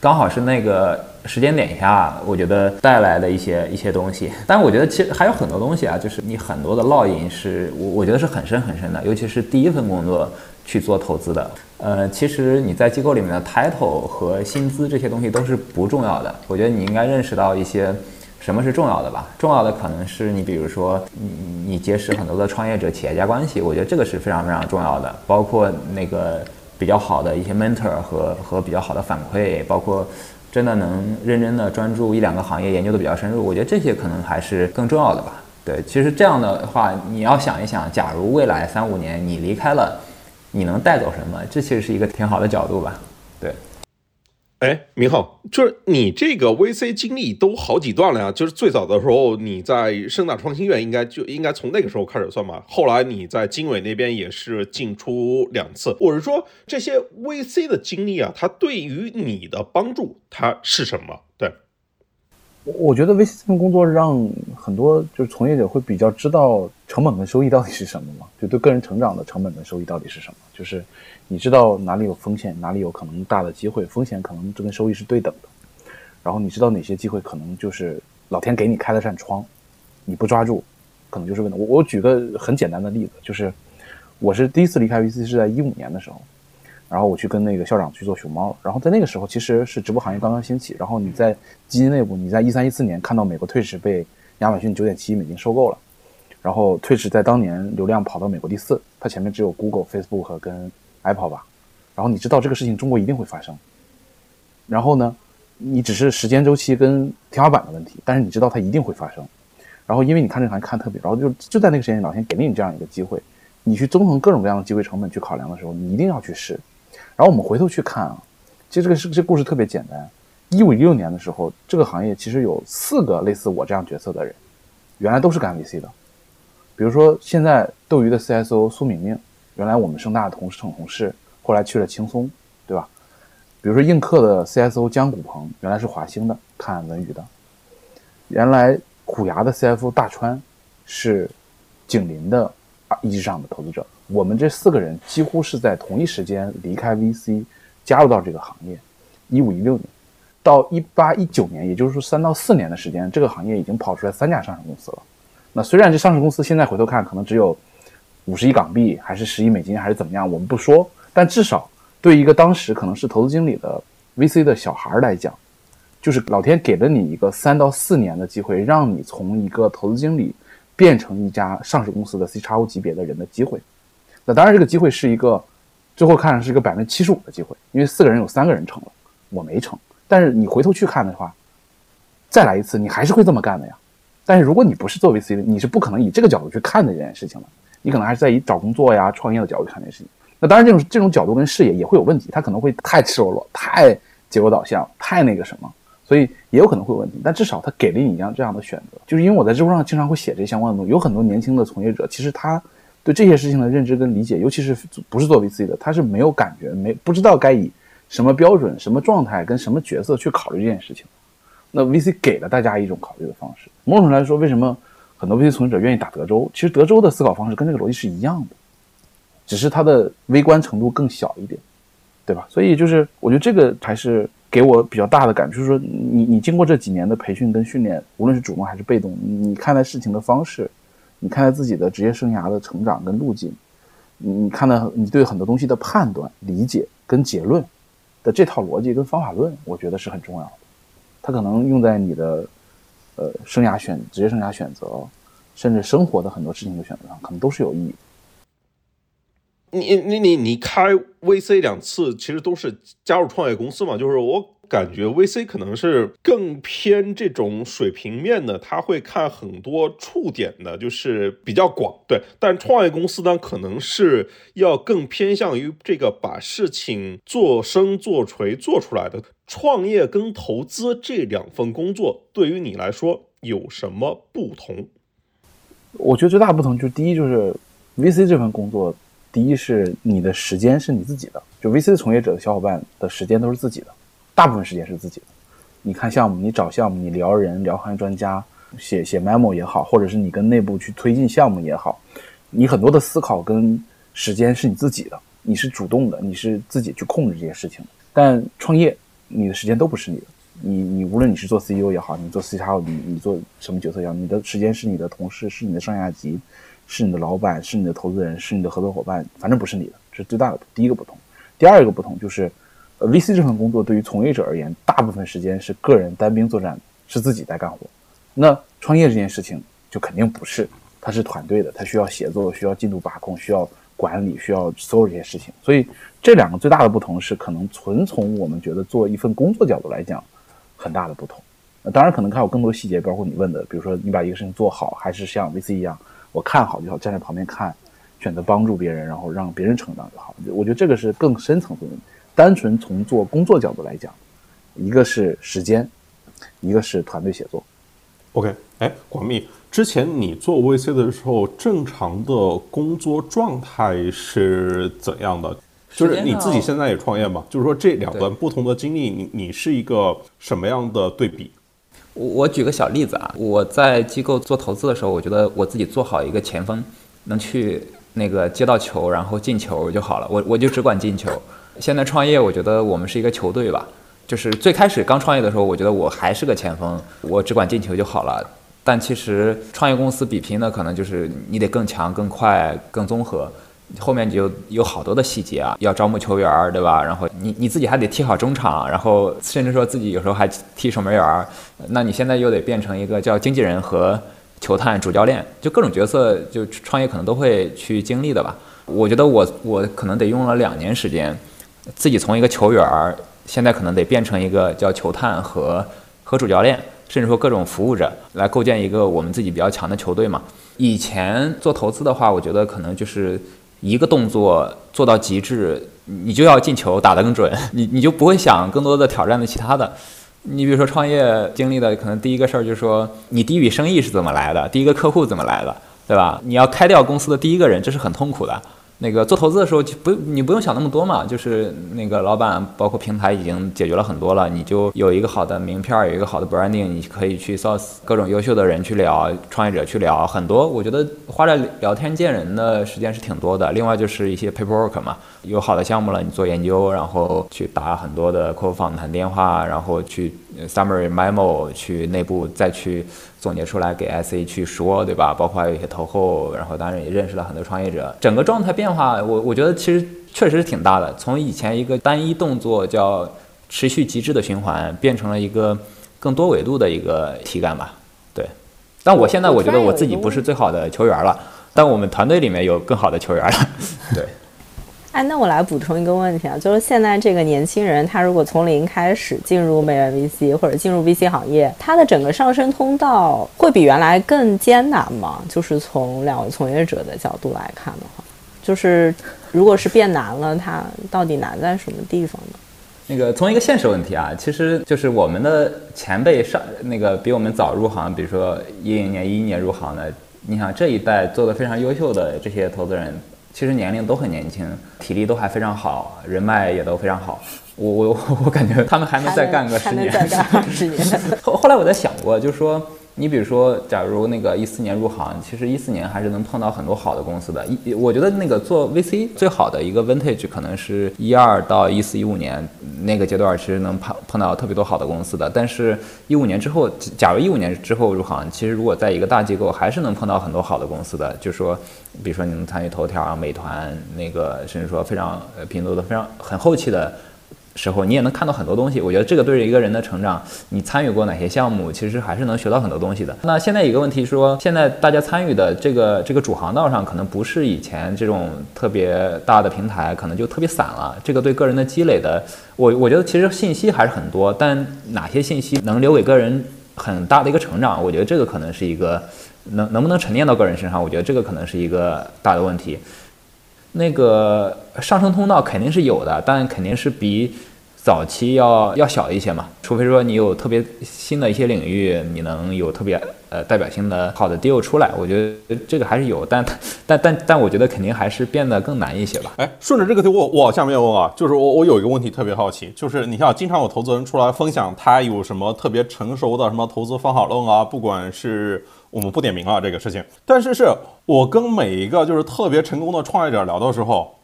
刚好是那个时间点下，我觉得带来的一些一些东西。但我觉得其实还有很多东西啊，就是你很多的烙印是我我觉得是很深很深的，尤其是第一份工作去做投资的。呃，其实你在机构里面的 title 和薪资这些东西都是不重要的。我觉得你应该认识到一些什么是重要的吧。重要的可能是你比如说你你结识很多的创业者、企业家关系，我觉得这个是非常非常重要的。包括那个。比较好的一些 mentor 和和比较好的反馈，包括真的能认真的专注一两个行业研究的比较深入，我觉得这些可能还是更重要的吧。对，其实这样的话，你要想一想，假如未来三五年你离开了，你能带走什么？这其实是一个挺好的角度吧。对。哎，明浩，就是你这个 VC 经历都好几段了呀。就是最早的时候你在盛大创新院，应该就应该从那个时候开始算吧。后来你在经纬那边也是进出两次。我是说这些 VC 的经历啊，它对于你的帮助它是什么？对。我我觉得 VC 这份工作让很多就是从业者会比较知道成本跟收益到底是什么嘛，就对个人成长的成本跟收益到底是什么，就是你知道哪里有风险，哪里有可能大的机会，风险可能这跟收益是对等的，然后你知道哪些机会可能就是老天给你开了扇窗，你不抓住，可能就是问题。我我举个很简单的例子，就是我是第一次离开 VC 是在一五年的时候。然后我去跟那个校长去做熊猫，然后在那个时候其实是直播行业刚刚兴起，然后你在基金内部，你在一三一四年看到美国退市被亚马逊九点七亿美金收购了，然后退市在当年流量跑到美国第四，它前面只有 Google、Facebook 跟 Apple 吧，然后你知道这个事情中国一定会发生，然后呢，你只是时间周期跟天花板的问题，但是你知道它一定会发生，然后因为你看这行业看特别，然后就就在那个时间老天给了你这样一个机会，你去综合各种各样的机会成本去考量的时候，你一定要去试。然后我们回头去看啊，其实这个是这故事特别简单。一五一六年的时候，这个行业其实有四个类似我这样角色的人，原来都是干 VC 的。比如说现在斗鱼的 CSO 苏明明，原来我们盛大的同事同同事，后来去了轻松，对吧？比如说映客的 CSO 江古鹏，原来是华兴的，看文娱的。原来虎牙的 CFO 大川，是景林的一级上的投资者。我们这四个人几乎是在同一时间离开 VC，加入到这个行业。一五一六年到一八一九年，也就是说三到四年的时间，这个行业已经跑出来三家上市公司了。那虽然这上市公司现在回头看可能只有五十亿港币，还是十亿美金，还是怎么样，我们不说。但至少对一个当时可能是投资经理的 VC 的小孩来讲，就是老天给了你一个三到四年的机会，让你从一个投资经理变成一家上市公司的 C 叉 O 级别的人的机会。那当然，这个机会是一个，最后看是一个百分之七十五的机会，因为四个人有三个人成了，我没成。但是你回头去看的话，再来一次，你还是会这么干的呀。但是如果你不是做 VC 的，你是不可能以这个角度去看这件事情的。你可能还是在以找工作呀、创业的角度看这件事情。那当然，这种这种角度跟视野也会有问题，它可能会太赤裸裸、太结果导向、太那个什么，所以也有可能会有问题。但至少他给了你一样这样的选择，就是因为我在知乎上经常会写这相关的东西，有很多年轻的从业者，其实他。对这些事情的认知跟理解，尤其是不是做 VC 的，他是没有感觉，没不知道该以什么标准、什么状态跟什么角色去考虑这件事情。那 VC 给了大家一种考虑的方式。某种程度来说，为什么很多 VC 从业者愿意打德州？其实德州的思考方式跟这个逻辑是一样的，只是它的微观程度更小一点，对吧？所以就是我觉得这个还是给我比较大的感觉，就是说你你经过这几年的培训跟训练，无论是主动还是被动，你看待事情的方式。你看待自己的职业生涯的成长跟路径，你看到你对很多东西的判断、理解跟结论的这套逻辑跟方法论，我觉得是很重要的。它可能用在你的呃生涯选职业生涯选择，甚至生活的很多事情的选择上，可能都是有意义。你你你你开 VC 两次，其实都是加入创业公司嘛？就是我感觉 VC 可能是更偏这种水平面的，他会看很多触点的，就是比较广。对，但创业公司呢，可能是要更偏向于这个把事情做生做锤做出来的。创业跟投资这两份工作，对于你来说有什么不同？我觉得最大不同就是第一，就是 VC 这份工作。第一是你的时间是你自己的，就 VC 的从业者的小伙伴的时间都是自己的，大部分时间是自己的。你看项目，你找项目，你聊人，聊行业专家，写写 memo 也好，或者是你跟内部去推进项目也好，你很多的思考跟时间是你自己的，你是主动的，你是自己去控制这些事情。但创业，你的时间都不是你的，你你无论你是做 CEO 也好，你做 CTO，你你做什么角色也好，你的时间是你的同事，是你的上下级。是你的老板，是你的投资人，是你的合作伙伴，反正不是你的，这是最大的第一个不同。第二个不同就是，呃，VC 这份工作对于从业者而言，大部分时间是个人单兵作战，是自己在干活。那创业这件事情就肯定不是，它是团队的，它需要协作，需要进度把控，需要管理，需要所有这些事情。所以这两个最大的不同是，可能纯从我们觉得做一份工作角度来讲，很大的不同。那当然可能还有更多细节，包括你问的，比如说你把一个事情做好，还是像 VC 一样。我看好就好，站在旁边看，选择帮助别人，然后让别人成长就好。我觉得这个是更深层次的。单纯从做工作角度来讲，一个是时间，一个是团队协作。OK，哎，广密，之前你做 VC 的时候，正常的工作状态是怎样的？就是你自己现在也创业嘛？就是说这两段不同的经历，你你是一个什么样的对比？我我举个小例子啊，我在机构做投资的时候，我觉得我自己做好一个前锋，能去那个接到球，然后进球就好了。我我就只管进球。现在创业，我觉得我们是一个球队吧。就是最开始刚创业的时候，我觉得我还是个前锋，我只管进球就好了。但其实创业公司比拼的可能就是你得更强、更快、更综合。后面就有好多的细节啊，要招募球员，对吧？然后你你自己还得踢好中场，然后甚至说自己有时候还踢守门员。那你现在又得变成一个叫经纪人和球探、主教练，就各种角色，就创业可能都会去经历的吧。我觉得我我可能得用了两年时间，自己从一个球员儿，现在可能得变成一个叫球探和和主教练，甚至说各种服务者，来构建一个我们自己比较强的球队嘛。以前做投资的话，我觉得可能就是。一个动作做到极致，你就要进球打得更准，你你就不会想更多的挑战的其他的。你比如说创业经历的，可能第一个事儿就是说，你第一笔生意是怎么来的，第一个客户怎么来的，对吧？你要开掉公司的第一个人，这是很痛苦的。那个做投资的时候就不你不用想那么多嘛，就是那个老板包括平台已经解决了很多了，你就有一个好的名片，有一个好的 branding，你可以去 source 各种优秀的人去聊，创业者去聊很多。我觉得花在聊天见人的时间是挺多的。另外就是一些 paperwork 嘛，有好的项目了，你做研究，然后去打很多的客户访谈电话，然后去 summary memo，去内部再去。总结出来给 SE 去说，对吧？包括还有一些投后，然后当然也认识了很多创业者。整个状态变化，我我觉得其实确实是挺大的。从以前一个单一动作叫持续极致的循环，变成了一个更多维度的一个体感吧。对。但我现在我觉得我自己不是最好的球员了，但我们团队里面有更好的球员了。对。哎，那我来补充一个问题啊，就是现在这个年轻人，他如果从零开始进入美元 VC 或者进入 VC 行业，他的整个上升通道会比原来更艰难吗？就是从两位从业者的角度来看的话，就是如果是变难了，它到底难在什么地方呢？那个从一个现实问题啊，其实就是我们的前辈上那个比我们早入行，比如说一零年、一一年入行的，你想这一代做的非常优秀的这些投资人。其实年龄都很年轻，体力都还非常好，人脉也都非常好。我我我感觉他们还能再干个十年。再干 十年。后后来我在想过，就是说。你比如说，假如那个一四年入行，其实一四年还是能碰到很多好的公司的。一，我觉得那个做 VC 最好的一个 vintage 可能是一二到一四一五年那个阶段，其实能碰碰到特别多好的公司的。但是，一五年之后，假如一五年之后入行，其实如果在一个大机构，还是能碰到很多好的公司的。就说，比如说你能参与头条、美团那个，甚至说非常拼多多非常很后期的。时候，你也能看到很多东西。我觉得这个对于一个人的成长，你参与过哪些项目，其实还是能学到很多东西的。那现在一个问题说，现在大家参与的这个这个主航道上，可能不是以前这种特别大的平台，可能就特别散了。这个对个人的积累的，我我觉得其实信息还是很多，但哪些信息能留给个人很大的一个成长，我觉得这个可能是一个能能不能沉淀到个人身上，我觉得这个可能是一个大的问题。那个上升通道肯定是有的，但肯定是比。早期要要小一些嘛，除非说你有特别新的一些领域，你能有特别呃代表性的好的 deal 出来，我觉得这个还是有，但但但但我觉得肯定还是变得更难一些吧。哎，顺着这个题我我往下面问啊，就是我我有一个问题特别好奇，就是你像经常有投资人出来分享他有什么特别成熟的什么投资方法论啊，不管是我们不点名啊这个事情，但是是我跟每一个就是特别成功的创业者聊的时候。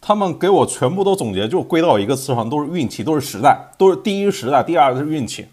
他们给我全部都总结，就归到一个词上，都是运气，都是时代，都是第一时代，第二是运气。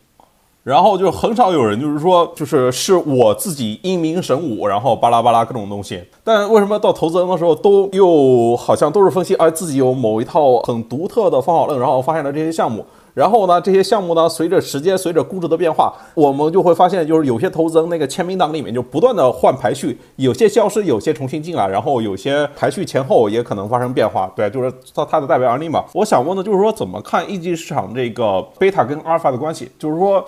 然后就很少有人就是说，就是是我自己英明神武，然后巴拉巴拉各种东西。但为什么到投资人的时候，都又好像都是分析，哎，自己有某一套很独特的方法论，然后发现了这些项目。然后呢，这些项目呢，随着时间，随着估值的变化，我们就会发现，就是有些投资人那个签名档里面就不断的换排序，有些消失，有些重新进来，然后有些排序前后也可能发生变化。对，就是它它的代表案例嘛。我想问的就是说，怎么看一级市场这个贝塔跟阿尔法的关系？就是说，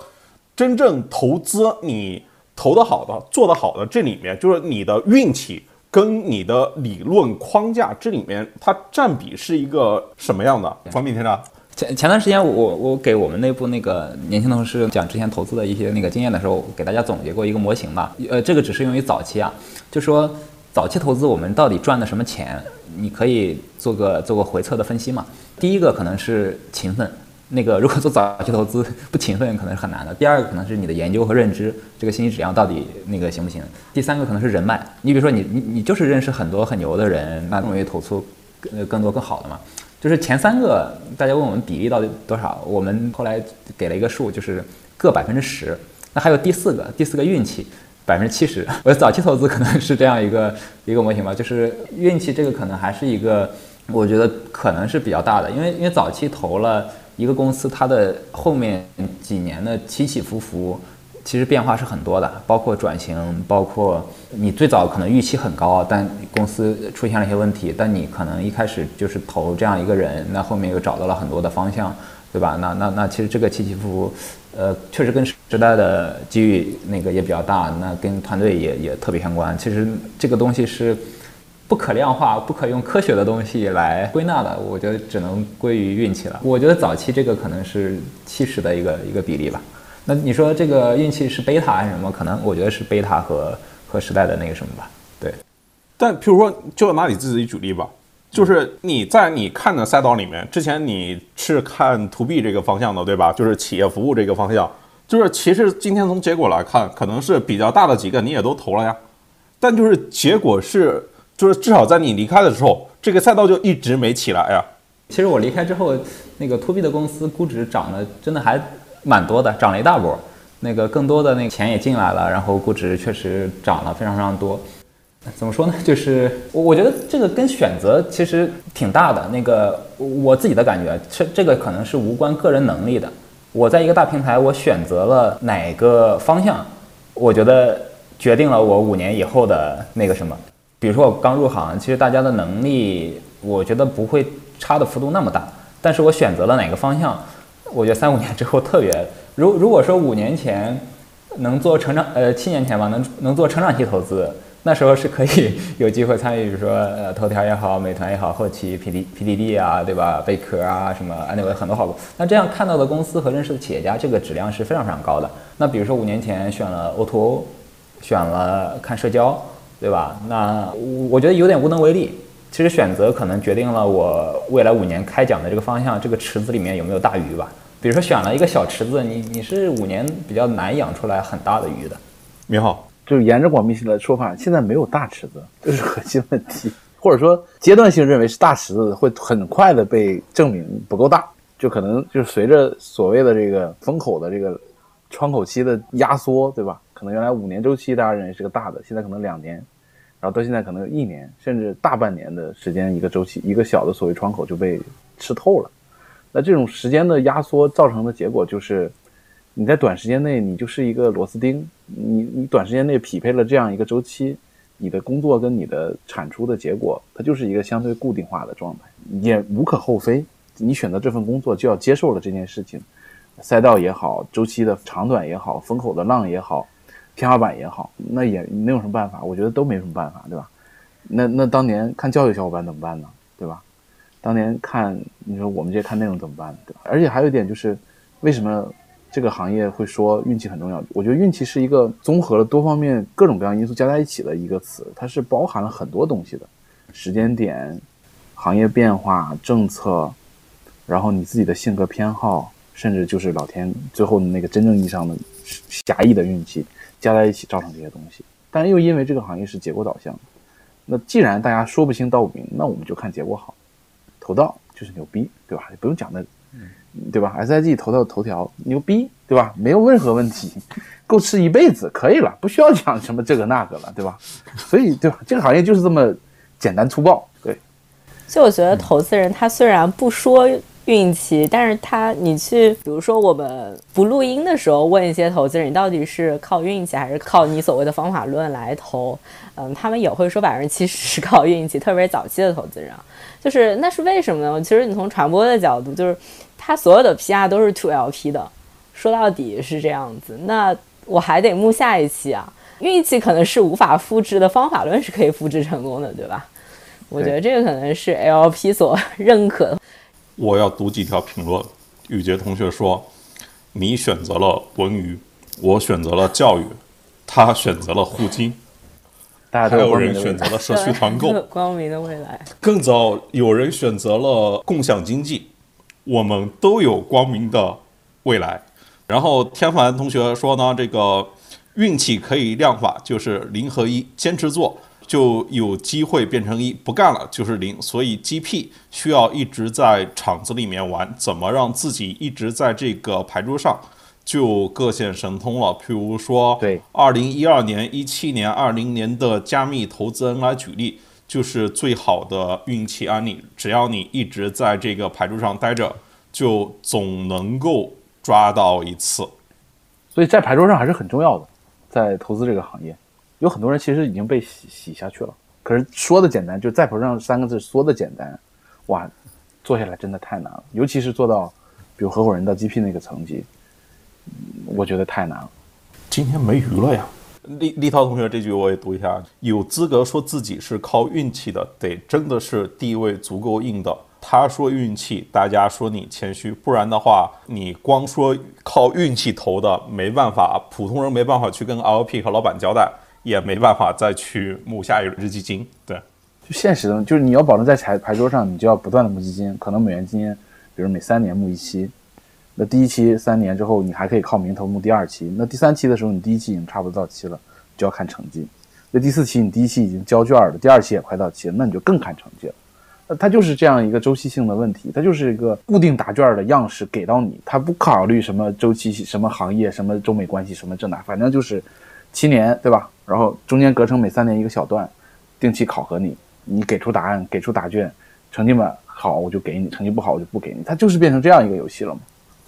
真正投资你投的好的、做的好的，这里面就是你的运气跟你的理论框架这里面，它占比是一个什么样的？方便听着。前前段时间，我我给我们内部那个年轻同事讲之前投资的一些那个经验的时候，给大家总结过一个模型嘛。呃，这个只适用于早期啊，就说早期投资我们到底赚的什么钱？你可以做个做个回测的分析嘛。第一个可能是勤奋，那个如果做早期投资不勤奋，可能是很难的。第二个可能是你的研究和认知，这个信息质量到底那个行不行？第三个可能是人脉，你比如说你你你就是认识很多很牛的人，那容易投出更更多更好的嘛。就是前三个，大家问我们比例到底多少？我们后来给了一个数，就是各百分之十。那还有第四个，第四个运气百分之七十。我早期投资可能是这样一个一个模型吧，就是运气这个可能还是一个，我觉得可能是比较大的，因为因为早期投了一个公司，它的后面几年的起起伏伏。其实变化是很多的，包括转型，包括你最早可能预期很高，但公司出现了一些问题，但你可能一开始就是投这样一个人，那后面又找到了很多的方向，对吧？那那那其实这个起起伏伏，呃，确实跟时代的机遇那个也比较大，那跟团队也也特别相关。其实这个东西是不可量化、不可用科学的东西来归纳的，我觉得只能归于运气了。我觉得早期这个可能是七十的一个一个比例吧。那你说这个运气是贝塔还是什么？可能我觉得是贝塔和和时代的那个什么吧。对，但譬如说，就拿你自己举例吧，就是你在你看的赛道里面，之前你是看 to B 这个方向的，对吧？就是企业服务这个方向，就是其实今天从结果来看，可能是比较大的几个你也都投了呀，但就是结果是，就是至少在你离开的时候，这个赛道就一直没起来呀。其实我离开之后，那个 to B 的公司估值涨得真的还。蛮多的，涨了一大波，那个更多的那个钱也进来了，然后估值确实涨了非常非常多。怎么说呢？就是我我觉得这个跟选择其实挺大的。那个我自己的感觉，这这个可能是无关个人能力的。我在一个大平台，我选择了哪个方向，我觉得决定了我五年以后的那个什么。比如说我刚入行，其实大家的能力，我觉得不会差的幅度那么大，但是我选择了哪个方向。我觉得三五年之后特别，如如果说五年前能做成长，呃，七年前吧，能能做成长期投资，那时候是可以有机会参与，比如说呃，头条也好，美团也好，后期 P D P D D 啊，对吧？贝壳啊，什么 anyway 很多好那这样看到的公司和认识的企业家，这个质量是非常非常高的。那比如说五年前选了 O to O，选了看社交，对吧？那我觉得有点无能为力。其实选择可能决定了我未来五年开讲的这个方向，这个池子里面有没有大鱼吧？比如说选了一个小池子，你你是五年比较难养出来很大的鱼的。你好，就是沿着广密的说法，现在没有大池子，这是核心问题，或者说阶段性认为是大池子会很快的被证明不够大，就可能就是随着所谓的这个风口的这个窗口期的压缩，对吧？可能原来五年周期大家认为是个大的，现在可能两年。然后到现在可能有一年甚至大半年的时间，一个周期，一个小的所谓窗口就被吃透了。那这种时间的压缩造成的结果就是，你在短时间内你就是一个螺丝钉，你你短时间内匹配了这样一个周期，你的工作跟你的产出的结果，它就是一个相对固定化的状态，也无可厚非。你选择这份工作就要接受了这件事情，赛道也好，周期的长短也好，风口的浪也好，天花板也好，那也没有什么办法，我觉得都没什么办法，对吧？那那当年看教育小伙伴怎么办呢？对吧？当年看你说我们这些看内容怎么办？对吧？而且还有一点就是，为什么这个行业会说运气很重要？我觉得运气是一个综合了多方面各种各样因素加在一起的一个词，它是包含了很多东西的，时间点、行业变化、政策。然后你自己的性格偏好，甚至就是老天最后的那个真正意义上的狭义的运气，加在一起造成这些东西。但又因为这个行业是结果导向，那既然大家说不清道不明，那我们就看结果好，投到就是牛逼，对吧？也不用讲那个，对吧？S I G 投到头条牛逼，对吧？没有任何问题，够吃一辈子，可以了，不需要讲什么这个那个了，对吧？所以，对吧？这个行业就是这么简单粗暴，对。所以我觉得投资人他虽然不说。运气，但是他，你去，比如说我们不录音的时候问一些投资人，你到底是靠运气还是靠你所谓的方法论来投？嗯，他们也会说百分之七十是靠运气，特别是早期的投资人，就是那是为什么呢？其实你从传播的角度，就是他所有的 PR 都是 to LP 的，说到底是这样子。那我还得目下一期啊，运气可能是无法复制的，方法论是可以复制成功的，对吧？我觉得这个可能是 LP 所认可。我要读几条评论。宇杰同学说：“你选择了文娱，我选择了教育，他选择了互金，大还有人选择了社区团购，光明的未来。更早有人选择了共享经济，我们都有光明的未来。”然后天凡同学说呢：“这个运气可以量化，就是零和一，坚持做。”就有机会变成一，不干了就是零，所以 GP 需要一直在场子里面玩，怎么让自己一直在这个牌桌上，就各显神通了。譬如说，对，二零一二年、一七年、二零年的加密投资人来举例，就是最好的运气案例。只要你一直在这个牌桌上待着，就总能够抓到一次。所以在牌桌上还是很重要的，在投资这个行业。有很多人其实已经被洗洗下去了，可是说的简单，就在谱上三个字说的简单，哇，做下来真的太难了，尤其是做到，比如合伙人到 GP 那个层级，我觉得太难了。今天没鱼了呀！立立涛同学这句我也读一下：有资格说自己是靠运气的，得真的是地位足够硬的。他说运气，大家说你谦虚，不然的话，你光说靠运气投的，没办法，普通人没办法去跟 LP 和老板交代。也没办法再去募下一支基金，对，就现实的，就是你要保证在牌牌桌上，你就要不断的募基金，可能美元基金，比如每三年募一期，那第一期三年之后，你还可以靠名头募第二期，那第三期的时候，你第一期已经差不多到期了，就要看成绩，那第四期你第一期已经交卷了，第二期也快到期了，那你就更看成绩了，那它就是这样一个周期性的问题，它就是一个固定答卷的样式给到你，它不考虑什么周期、什么行业、什么中美关系、什么这那，反正就是七年，对吧？然后中间隔成每三年一个小段，定期考核你，你给出答案，给出答卷，成绩嘛好我就给你，成绩不好我就不给你，它就是变成这样一个游戏了嘛。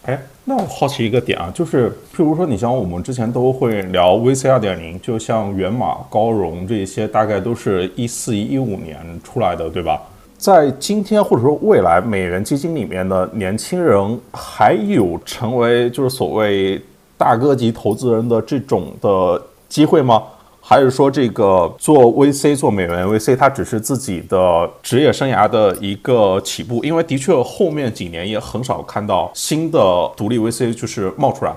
哎，那我好奇一个点啊，就是譬如说你像我们之前都会聊 VC 二点零，就像源码、高融这些，大概都是一四一五年出来的，对吧？在今天或者说未来，美元基金里面的年轻人还有成为就是所谓大哥级投资人的这种的机会吗？还是说，这个做 VC 做美元 VC，它只是自己的职业生涯的一个起步？因为的确后面几年也很少看到新的独立 VC 就是冒出来。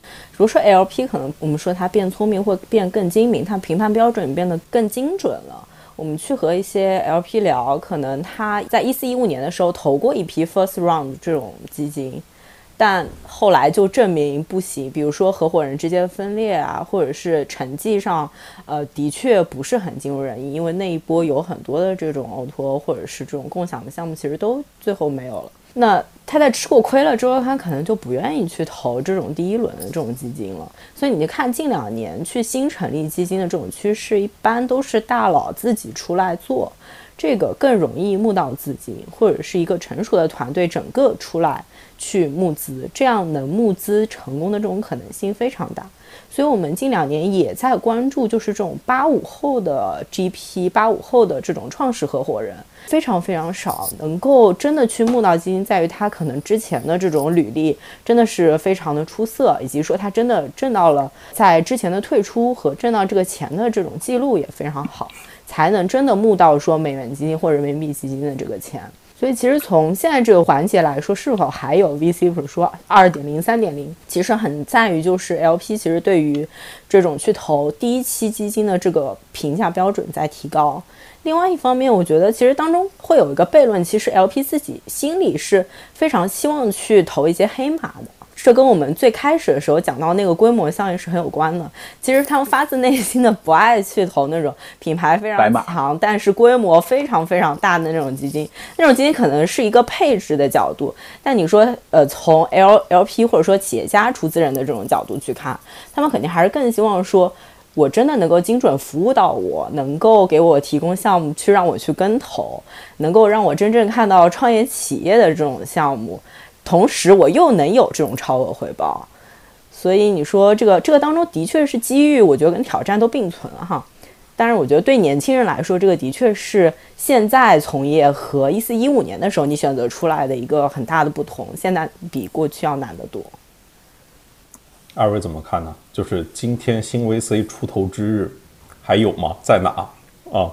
比如说 LP，可能我们说它变聪明或变更精明，它评判标准变得更精准了。我们去和一些 LP 聊，可能他在一四一五年的时候投过一批 First Round 这种基金。但后来就证明不行，比如说合伙人之间分裂啊，或者是成绩上，呃，的确不是很尽如人意，因为那一波有很多的这种 O2O 或者是这种共享的项目，其实都最后没有了。那他在吃过亏了之后，他可能就不愿意去投这种第一轮的这种基金了。所以你看近两年去新成立基金的这种趋势，一般都是大佬自己出来做，这个更容易募到资金，或者是一个成熟的团队整个出来去募资，这样能募资成功的这种可能性非常大。所以我们近两年也在关注，就是这种八五后的 GP，八五后的这种创始合伙人非常非常少，能够真的去募到基金，在于他可能之前的这种履历真的是非常的出色，以及说他真的挣到了在之前的退出和挣到这个钱的这种记录也非常好，才能真的募到说美元基金或人民币基金的这个钱。所以其实从现在这个环节来说，是否还有 VC，或者说二点零、三点零，其实很在于就是 LP 其实对于这种去投第一期基金的这个评价标准在提高。另外一方面，我觉得其实当中会有一个悖论，其实 LP 自己心里是非常希望去投一些黑马的。这跟我们最开始的时候讲到那个规模效应是很有关的。其实他们发自内心的不爱去投那种品牌非常强，但是规模非常非常大的那种基金。那种基金可能是一个配置的角度，但你说，呃，从 L L P 或者说企业家出资人的这种角度去看，他们肯定还是更希望说，我真的能够精准服务到我，能够给我提供项目去让我去跟投，能够让我真正看到创业企业的这种项目。同时，我又能有这种超额回报，所以你说这个这个当中的确是机遇，我觉得跟挑战都并存哈。但是我觉得对年轻人来说，这个的确是现在从业和一四一五年的时候你选择出来的一个很大的不同，现在比过去要难得多。二位怎么看呢？就是今天新 VC 出头之日还有吗？在哪啊？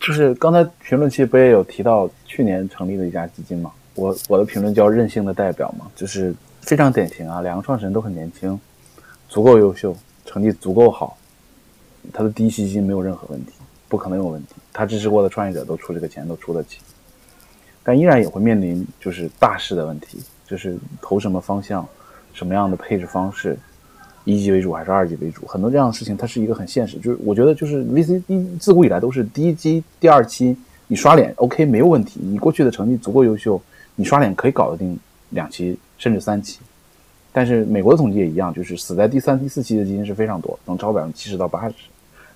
就是刚才评论区不也有提到去年成立的一家基金吗？我我的评论叫任性的代表嘛，就是非常典型啊。两个创始人都很年轻，足够优秀，成绩足够好，他的第一期基金没有任何问题，不可能有问题。他支持过的创业者都出这个钱，都出得起，但依然也会面临就是大势的问题，就是投什么方向，什么样的配置方式，一级为主还是二级为主，很多这样的事情，它是一个很现实。就是我觉得就是 VC 一自古以来都是第一期、第二期你刷脸 OK 没有问题，你过去的成绩足够优秀。你刷脸可以搞得定两期甚至三期，但是美国的统计也一样，就是死在第三、第四期的基金是非常多，能超百分之七十到八十。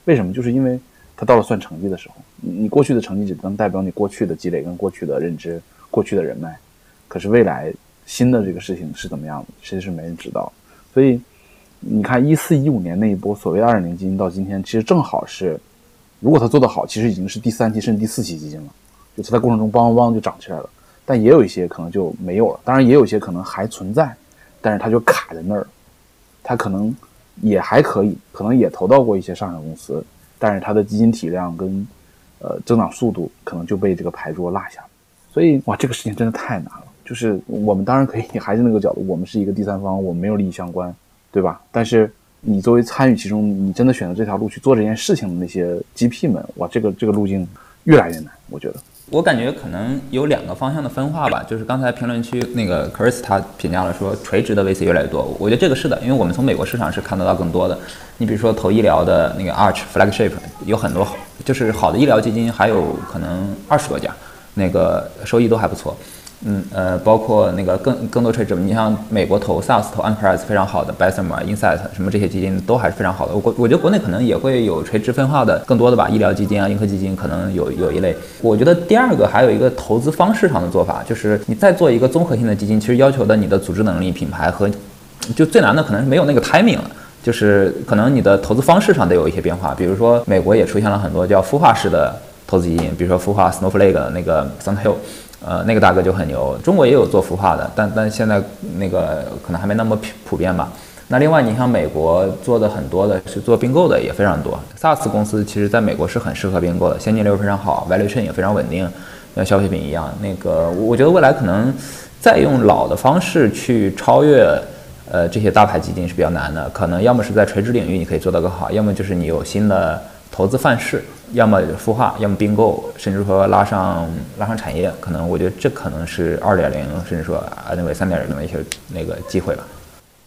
为什么？就是因为它到了算成绩的时候，你过去的成绩只能代表你过去的积累跟过去的认知、过去的人脉，可是未来新的这个事情是怎么样的，其实是没人知道。所以你看一四一五年那一波所谓二点零基金到今天，其实正好是，如果它做得好，其实已经是第三期甚至第四期基金了，就它在过程中梆梆梆就涨起来了。但也有一些可能就没有了，当然也有一些可能还存在，但是它就卡在那儿，它可能也还可以，可能也投到过一些上市公司，但是它的基金体量跟呃增长速度可能就被这个牌桌落下了。所以哇，这个事情真的太难了。就是我们当然可以还是那个角度，我们是一个第三方，我们没有利益相关，对吧？但是你作为参与其中，你真的选择这条路去做这件事情的那些 GP 们，哇，这个这个路径越来越难，我觉得。我感觉可能有两个方向的分化吧，就是刚才评论区那个 Chris 他评价了说垂直的 VC 越来越多，我觉得这个是的，因为我们从美国市场是看得到更多的。你比如说投医疗的那个 Arch Flagship 有很多好，就是好的医疗基金还有可能二十多家，那个收益都还不错。嗯呃，包括那个更更多垂直，你像美国投 SaaS 投 Enterprise 非常好的 b e s e m a Insight 什么这些基金都还是非常好的。我我觉得国内可能也会有垂直分化的更多的吧，医疗基金啊、银河基金可能有有一类。我觉得第二个还有一个投资方式上的做法，就是你再做一个综合性的基金，其实要求的你的组织能力、品牌和就最难的可能是没有那个 timing 了，就是可能你的投资方式上得有一些变化。比如说美国也出现了很多叫孵化式的投资基金，比如说孵化 Snowflake 那个 Sandhill。呃，那个大哥就很牛。中国也有做孵化的，但但现在那个可能还没那么普普遍吧。那另外，你像美国做的很多的是做并购的也非常多。SaaS 公司其实在美国是很适合并购的，现金流非常好，valuation 也非常稳定，像消费品一样。那个我觉得未来可能再用老的方式去超越呃这些大牌基金是比较难的。可能要么是在垂直领域你可以做得更好，要么就是你有新的投资范式。要么孵化，要么并购，甚至说拉上拉上产业，可能我觉得这可能是二点零，甚至说啊那个三点零的一些那个机会吧。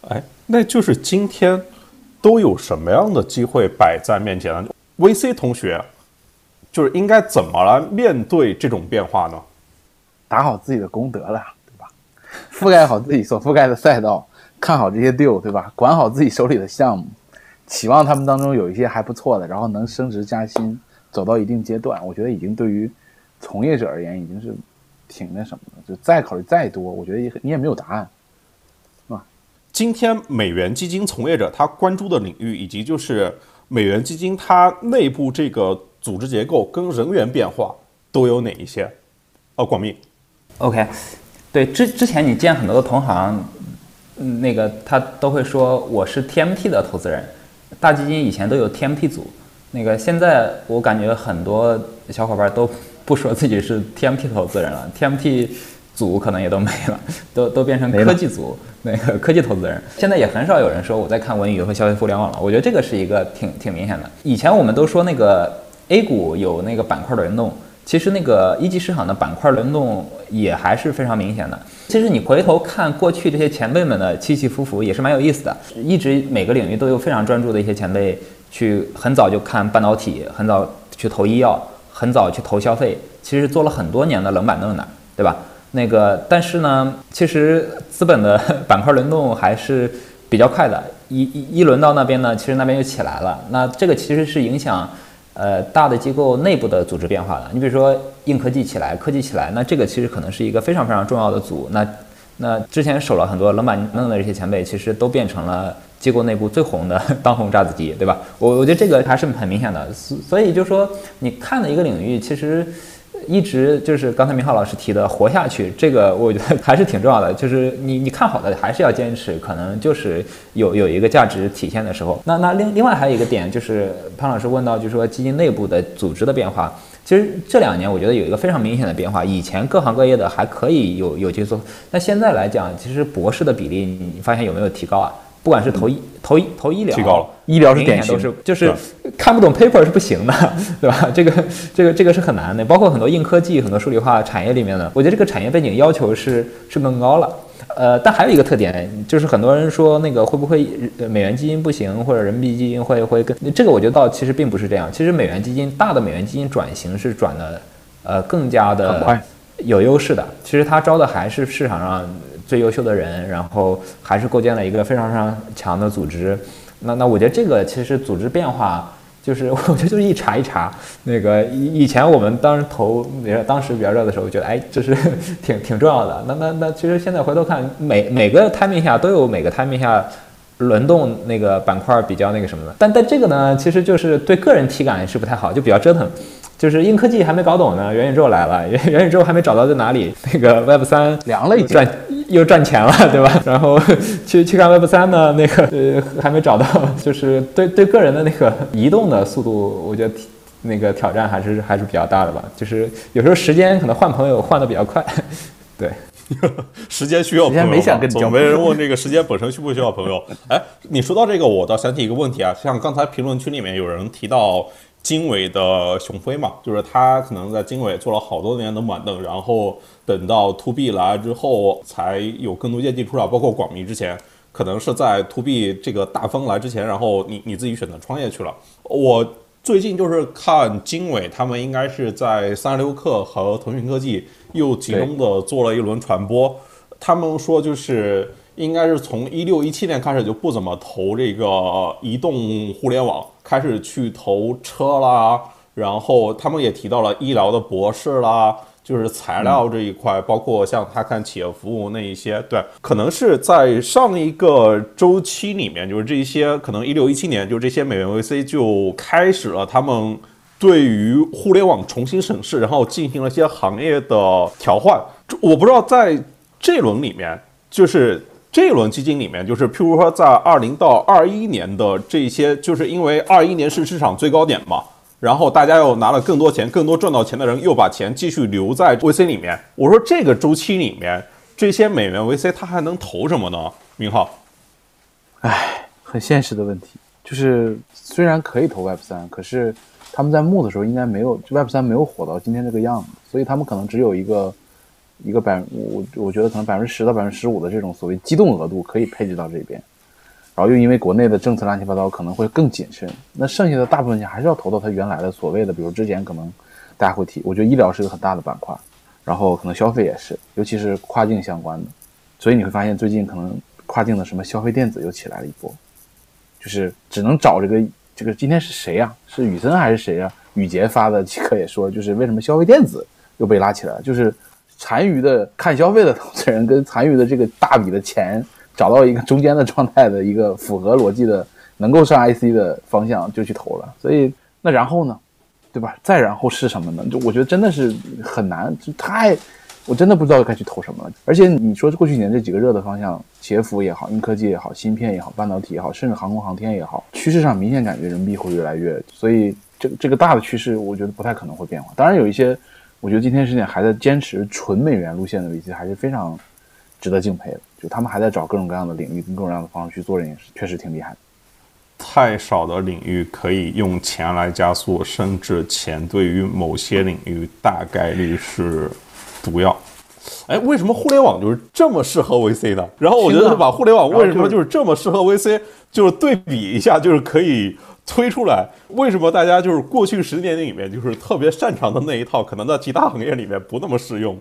哎，那就是今天都有什么样的机会摆在面前呢？VC 同学就是应该怎么来面对这种变化呢？打好自己的功德了，对吧？覆盖好自己所覆盖的赛道，看好这些 deal，对吧？管好自己手里的项目，期望他们当中有一些还不错的，然后能升职加薪，走到一定阶段，我觉得已经对于从业者而言已经是挺那什么的。就再考虑再多，我觉得也你也没有答案。今天美元基金从业者他关注的领域，以及就是美元基金它内部这个组织结构跟人员变化都有哪一些？哦，广密。OK，对，之之前你见很多的同行，嗯，那个他都会说我是 TMT 的投资人，大基金以前都有 TMT 组，那个现在我感觉很多小伙伴都不说自己是 TMT 投资人了，TMT 组可能也都没了，都都变成科技组，那个科技投资人。现在也很少有人说我在看文娱和消费互联网了，我觉得这个是一个挺挺明显的。以前我们都说那个 A 股有那个板块轮动，其实那个一级市场的板块轮动也还是非常明显的。其实你回头看过去这些前辈们的起起伏伏，也是蛮有意思的。一直每个领域都有非常专注的一些前辈，去很早就看半导体，很早去投医药，很早去投消费，其实做了很多年的冷板凳的，对吧？那个，但是呢，其实资本的板块轮动还是比较快的，一一一轮到那边呢，其实那边又起来了。那这个其实是影响呃大的机构内部的组织变化的。你比如说硬科技起来，科技起来，那这个其实可能是一个非常非常重要的组。那那之前守了很多冷板凳的这些前辈，其实都变成了机构内部最红的 当红炸子鸡，对吧？我我觉得这个还是很明显的。所所以就说你看的一个领域，其实。一直就是刚才明浩老师提的活下去，这个我觉得还是挺重要的。就是你你看好的还是要坚持，可能就是有有一个价值体现的时候。那那另另外还有一个点就是潘老师问到，就是说基金内部的组织的变化。其实这两年我觉得有一个非常明显的变化，以前各行各业的还可以有有去做，那现在来讲，其实博士的比例你发现有没有提高啊？不管是投医、投医、投医疗，提高了，医疗是典型显都是就是看不懂 paper 是不行的，对吧？这个这个这个是很难的，包括很多硬科技、很多数理化产业里面的，我觉得这个产业背景要求是是更高了。呃，但还有一个特点，就是很多人说那个会不会呃美元基金不行，或者人民币基金会会更这个，我觉得倒其实并不是这样。其实美元基金大的美元基金转型是转的呃更加的快。有优势的。其实它招的还是市场上最优秀的人，然后还是构建了一个非常非常强的组织。那那我觉得这个其实组织变化。就是 我觉得就是一茬一茬，那个以以前我们当时投，当时比较热的时候，觉得哎，这是 挺挺重要的。那那那其实现在回头看，每每个 time 下都有每个 time 下轮动那个板块比较那个什么的。但但这个呢，其实就是对个人体感是不太好，就比较折腾。就是硬科技还没搞懂呢，元宇宙来了，元 元宇宙还没找到在哪里，那个 Web 三凉了已经赚又赚钱了，对吧？然后去去看 Web 三呢，那个呃还没找到，就是对对个人的那个移动的速度，我觉得那个挑战还是还是比较大的吧。就是有时候时间可能换朋友换的比较快，对。时间需要朋友没想跟你交总没人问这个时间本身需不需要朋友。哎，你说到这个，我倒想起一个问题啊，像刚才评论区里面有人提到经纬的熊飞嘛，就是他可能在经纬做了好多年的板凳，然后等到 to B 来之后，才有更多业绩出来，包括广密之前。可能是在 to B 这个大风来之前，然后你你自己选择创业去了。我最近就是看经纬，他们应该是在三十六氪和腾讯科技又集中的做了一轮传播。他们说就是应该是从一六一七年开始就不怎么投这个移动互联网，开始去投车啦，然后他们也提到了医疗的博士啦。就是材料这一块，包括像他看企业服务那一些，对，可能是在上一个周期里面，就是这些可能一六一七年，就这些美元 VC 就开始了他们对于互联网重新审视，然后进行了一些行业的调换。我不知道在这轮里面，就是这一轮基金里面，就是譬如说在二零到二一年的这些，就是因为二一年是市场最高点嘛。然后大家又拿了更多钱，更多赚到钱的人又把钱继续留在 VC 里面。我说这个周期里面，这些美元 VC 他还能投什么呢？明浩，唉，很现实的问题，就是虽然可以投 Web 三，可是他们在募的时候应该没有 Web 三没有火到今天这个样子，所以他们可能只有一个一个百我我觉得可能百分之十到百分之十五的这种所谓机动额度可以配置到这边。然后又因为国内的政策乱七八糟，可能会更谨慎。那剩下的大部分钱还是要投到它原来的所谓的，比如之前可能大家会提，我觉得医疗是一个很大的板块，然后可能消费也是，尤其是跨境相关的。所以你会发现最近可能跨境的什么消费电子又起来了一波，就是只能找这个这个今天是谁呀、是雨森还是谁呀、雨杰发的 即刻也说，就是为什么消费电子又被拉起来了，就是残余的看消费的投资人跟残余的这个大笔的钱找到一个中间的状态的一个符合逻辑的能够上 IC 的方向就去投了，所以那然后呢，对吧？再然后是什么呢？就我觉得真的是很难，就太，我真的不知道该去投什么了。而且你说过去几年这几个热的方向，企业服务也好，硬科技也好，芯片也好，半导体也好，甚至航空航天也好，趋势上明显感觉人民币会越来越，所以这个这个大的趋势，我觉得不太可能会变化。当然有一些，我觉得今天时点还在坚持纯美元路线的 VC 还是非常值得敬佩的，就他们还在找各种各样的领域跟各种各样的方式去做这件事，确实挺厉害的。太少的领域可以用钱来加速，甚至钱对于某些领域大概率是毒药。哎，为什么互联网就是这么适合 VC 呢？然后我觉得把互联网为什么就是这么适合 VC，就是对比一下，就是可以推出来。为什么大家就是过去十年里面就是特别擅长的那一套，可能在其他行业里面不那么适用？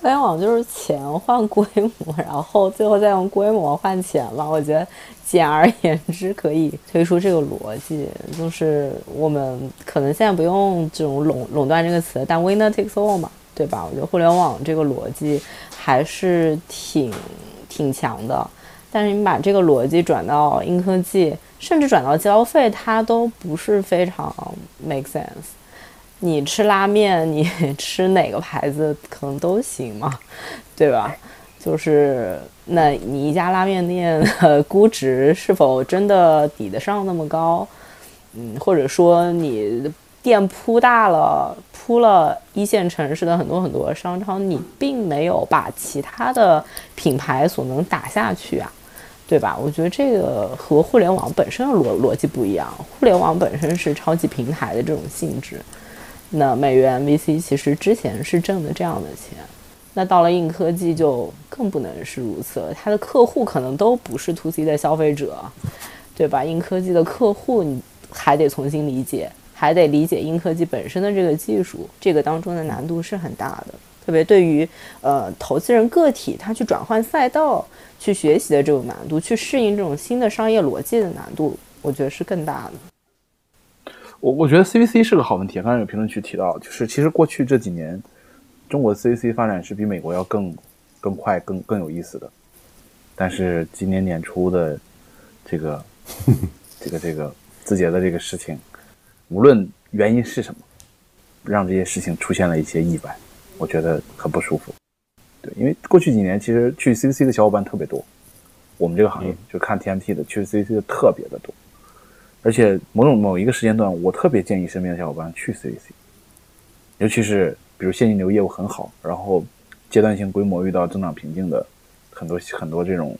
互联网就是钱换规模，然后最后再用规模换钱嘛。我觉得简而言之可以推出这个逻辑，就是我们可能现在不用这种垄垄断这个词，但 winner takes all 嘛，对吧？我觉得互联网这个逻辑还是挺挺强的。但是你把这个逻辑转到硬科技，甚至转到交费，它都不是非常 make sense。你吃拉面，你 吃哪个牌子可能都行嘛，对吧？就是那你一家拉面店的估值是否真的抵得上那么高？嗯，或者说你店铺大了，铺了一线城市的很多很多商超，你并没有把其他的品牌所能打下去啊，对吧？我觉得这个和互联网本身的逻逻辑不一样，互联网本身是超级平台的这种性质。那美元 VC 其实之前是挣的这样的钱，那到了硬科技就更不能是如此了。它的客户可能都不是 to C 的消费者，对吧？硬科技的客户你还得重新理解，还得理解硬科技本身的这个技术，这个当中的难度是很大的。特别对于呃投资人个体，他去转换赛道、去学习的这种难度，去适应这种新的商业逻辑的难度，我觉得是更大的。我我觉得 CVC 是个好问题，刚才有评论区提到，就是其实过去这几年，中国的 CVC 发展是比美国要更更快、更更有意思的。但是今年年初的这个 这个这个字节的这个事情，无论原因是什么，让这些事情出现了一些意外，我觉得很不舒服。对，因为过去几年其实去 CVC 的小伙伴特别多，我们这个行业就看 TMT 的去 CVC 的特别的多。而且某种某一个时间段，我特别建议身边的小伙伴去 CVC，尤其是比如现金流业务很好，然后阶段性规模遇到增长瓶颈的很多很多这种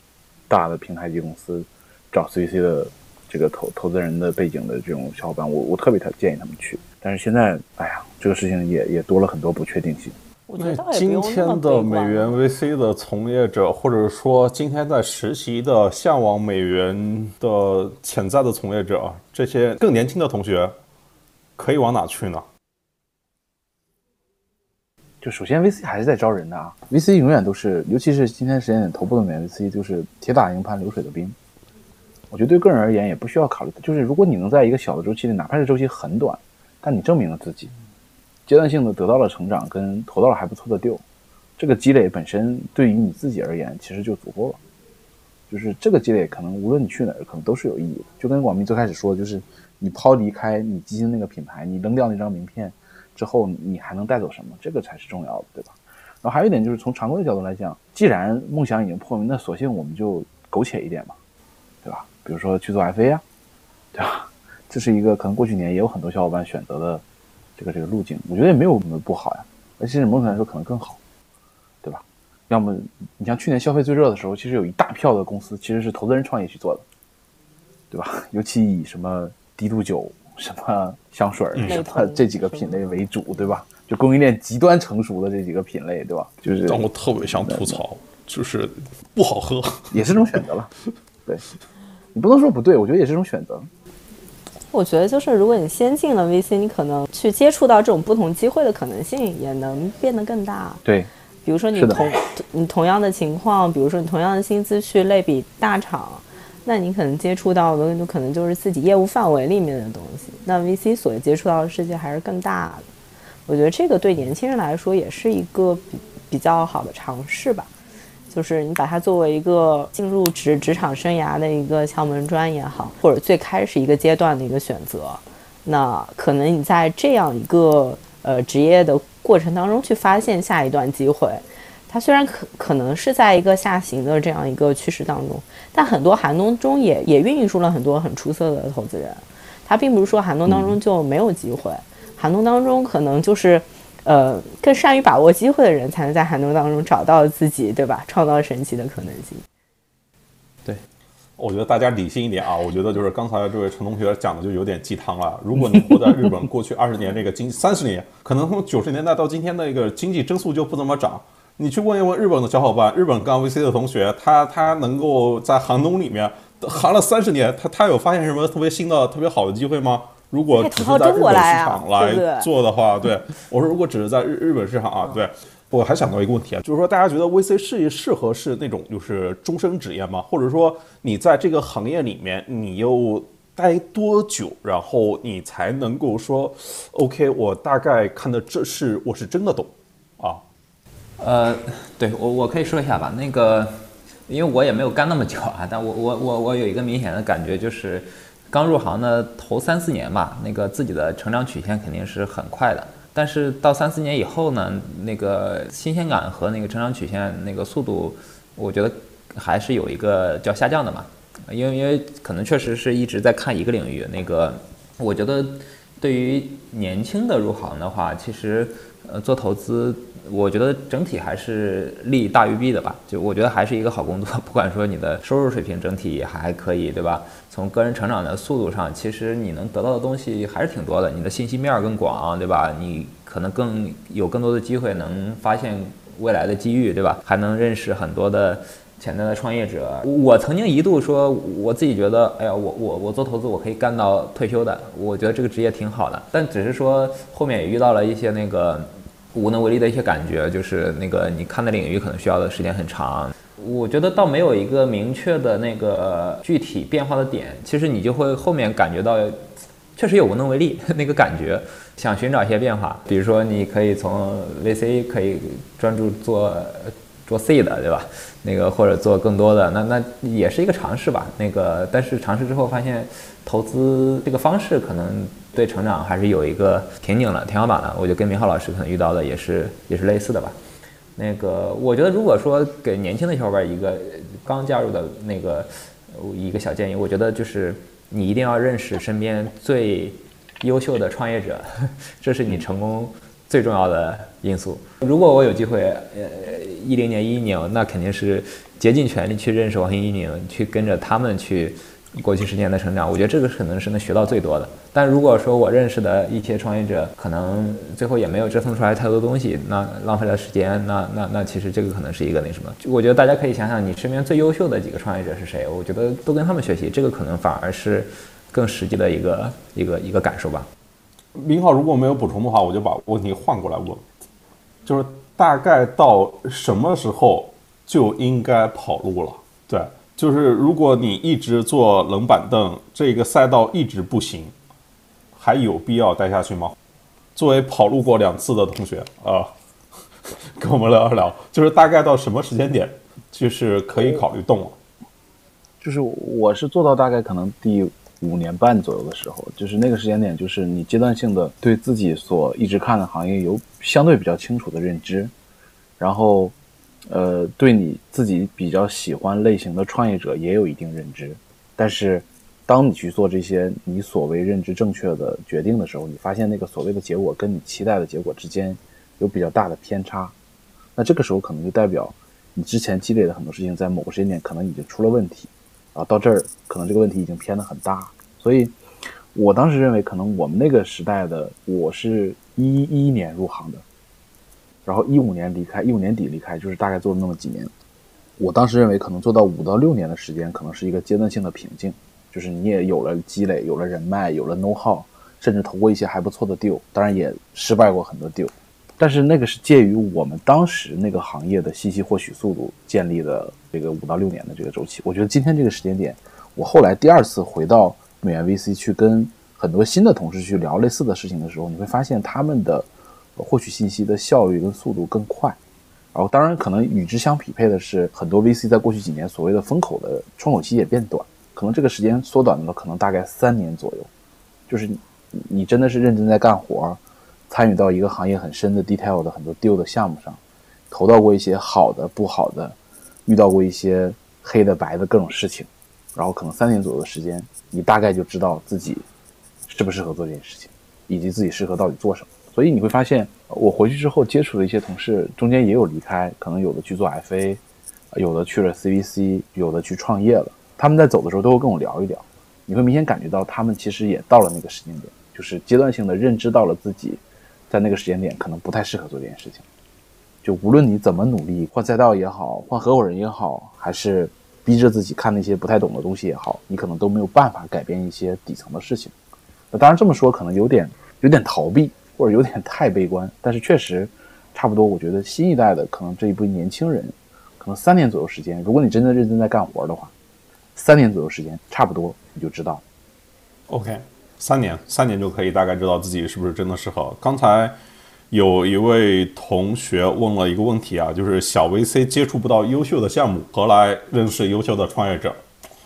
大的平台级公司找 CVC 的这个投投资人的背景的这种小伙伴，我我特别特建议他们去。但是现在，哎呀，这个事情也也多了很多不确定性。那我觉得倒也不今天的美元 VC 的从业者，或者说今天在实习的向往美元的潜在的从业者，这些更年轻的同学，可以往哪去呢？就首先 VC 还是在招人的啊，VC 永远都是，尤其是今天时间点头部的美元 VC，就是铁打营盘流水的兵。我觉得对个人而言也不需要考虑，就是如果你能在一个小的周期内，哪怕是周期很短，但你证明了自己，阶段性的得到了成长，跟投到了还不错的 deal，这个积累本身对于你自己而言其实就足够了。就是这个积累可能无论你去哪儿，可能都是有意义的。就跟广明最开始说，就是你抛离开你基金那个品牌，你扔掉那张名片之后，你还能带走什么？这个才是重要的，对吧？然后还有一点就是从常规的角度来讲，既然梦想已经破灭，那索性我们就苟且一点嘛，对吧？比如说去做 FA 啊，对吧？这是一个可能过去年也有很多小伙伴选择的这个这个路径，我觉得也没有什么不好呀，而且某种来说可能更好，对吧？要么你像去年消费最热的时候，其实有一大票的公司其实是投资人创业去做的，对吧？尤其以什么低度酒、什么香水什么这几个品类为主，对吧？就供应链极端成熟的这几个品类，对吧？就是让我特别想吐槽，就是不好喝。也是种选择了，对你不能说不对，我觉得也是种选择。我觉得就是，如果你先进了 VC，你可能去接触到这种不同机会的可能性也能变得更大。对，比如说你同你同样的情况，比如说你同样的薪资去类比大厂，那你可能接触到的就可能就是自己业务范围里面的东西。那 VC 所接触到的世界还是更大的。我觉得这个对年轻人来说也是一个比比较好的尝试吧。就是你把它作为一个进入职职场生涯的一个敲门砖也好，或者最开始一个阶段的一个选择，那可能你在这样一个呃职业的过程当中去发现下一段机会，它虽然可可能是在一个下行的这样一个趋势当中，但很多寒冬中也也孕育出了很多很出色的投资人。它并不是说寒冬当中就没有机会，寒冬当中可能就是。呃，更善于把握机会的人，才能在寒冬当中找到自己，对吧？创造神奇的可能性。对我觉得大家理性一点啊！我觉得就是刚才这位陈同学讲的就有点鸡汤了。如果你活在日本 过去二十年这个经三十年，可能从九十年代到今天的一个经济增速就不怎么涨。你去问一问日本的小伙伴，日本刚 VC 的同学，他他能够在寒冬里面寒了三十年，他他有发现什么特别新的、特别好的机会吗？如果只是在日本市场来做的话，对我说，如果只是在日日本市场啊，对。我还想到一个问题啊，就是说大家觉得 VC 事业适合是那种就是终身职业吗？或者说你在这个行业里面你又待多久，然后你才能够说 OK，我大概看的这是我是真的懂啊？呃，对我我可以说一下吧，那个因为我也没有干那么久啊，但我我我我有一个明显的感觉就是刚入行的头三四年吧，那个自己的成长曲线肯定是很快的。但是到三四年以后呢，那个新鲜感和那个成长曲线那个速度，我觉得还是有一个叫下降的嘛。因为因为可能确实是一直在看一个领域。那个我觉得对于年轻的入行的话，其实呃做投资，我觉得整体还是利大于弊的吧。就我觉得还是一个好工作，不管说你的收入水平整体还可以，对吧？从个人成长的速度上，其实你能得到的东西还是挺多的。你的信息面更广，对吧？你可能更有更多的机会能发现未来的机遇，对吧？还能认识很多的潜在的创业者。我曾经一度说，我自己觉得，哎呀，我我我做投资，我可以干到退休的。我觉得这个职业挺好的，但只是说后面也遇到了一些那个无能为力的一些感觉，就是那个你看的领域可能需要的时间很长。我觉得倒没有一个明确的那个具体变化的点，其实你就会后面感觉到，确实有无能为力 那个感觉，想寻找一些变化，比如说你可以从 VC 可以专注做做 C 的，对吧？那个或者做更多的，那那也是一个尝试吧。那个但是尝试之后发现，投资这个方式可能对成长还是有一个瓶颈了，天花板了。我觉得跟明浩老师可能遇到的也是也是类似的吧。那个，我觉得如果说给年轻的小伙伴一个刚加入的那个一个小建议，我觉得就是你一定要认识身边最优秀的创业者，这是你成功最重要的因素。如果我有机会，呃，一零年、一一年，那肯定是竭尽全力去认识王兴、一宁，去跟着他们去。过去十年的成长，我觉得这个可能是能学到最多的。但如果说我认识的一些创业者，可能最后也没有折腾出来太多东西，那浪费了时间，那那 那其实这个可能是一个那什么。我觉得大家可以想想，你身边最优秀的几个创业者是谁？我觉得都跟他们学习，这个可能反而是更实际的一个一个一个感受吧。明浩，如果没有补充的话，我就把问题换过来问，就是大概到什么时候就应该跑路了？对。就是如果你一直坐冷板凳，这个赛道一直不行，还有必要待下去吗？作为跑路过两次的同学啊，跟我们聊一聊，就是大概到什么时间点，就是可以考虑动了。就是我是做到大概可能第五年半左右的时候，就是那个时间点，就是你阶段性的对自己所一直看的行业有相对比较清楚的认知，然后。呃，对你自己比较喜欢类型的创业者也有一定认知，但是，当你去做这些你所谓认知正确的决定的时候，你发现那个所谓的结果跟你期待的结果之间有比较大的偏差，那这个时候可能就代表你之前积累的很多事情在某个时间点可能已经出了问题，啊，到这儿可能这个问题已经偏得很大，所以我当时认为，可能我们那个时代的我是一一年入行的。然后一五年离开，一五年底离开，就是大概做了那么几年。我当时认为，可能做到五到六年的时间，可能是一个阶段性的瓶颈，就是你也有了积累，有了人脉，有了 know how，甚至投过一些还不错的 deal，当然也失败过很多 deal。但是那个是介于我们当时那个行业的信息获取速度建立的这个五到六年的这个周期。我觉得今天这个时间点，我后来第二次回到美元 VC 去跟很多新的同事去聊类似的事情的时候，你会发现他们的获取信息的效率跟速度更快。然后，当然可能与之相匹配的是，很多 VC 在过去几年所谓的风口的窗口期也变短，可能这个时间缩短了，可能大概三年左右。就是你真的是认真在干活。参与到一个行业很深的 detail 的很多 deal 的项目上，投到过一些好的、不好的，遇到过一些黑的、白的各种事情，然后可能三年左右的时间，你大概就知道自己适不适合做这件事情，以及自己适合到底做什么。所以你会发现，我回去之后接触的一些同事，中间也有离开，可能有的去做 FA，有的去了 CVC，有的去创业了。他们在走的时候都会跟我聊一聊，你会明显感觉到他们其实也到了那个时间点，就是阶段性的认知到了自己。在那个时间点，可能不太适合做这件事情。就无论你怎么努力，换赛道也好，换合伙人也好，还是逼着自己看那些不太懂的东西也好，你可能都没有办法改变一些底层的事情。那当然这么说，可能有点有点逃避，或者有点太悲观。但是确实，差不多，我觉得新一代的可能这一波年轻人，可能三年左右时间，如果你真的认真在干活的话，三年左右时间，差不多你就知道。OK。三年，三年就可以大概知道自己是不是真的适合。刚才有一位同学问了一个问题啊，就是小 VC 接触不到优秀的项目，何来认识优秀的创业者？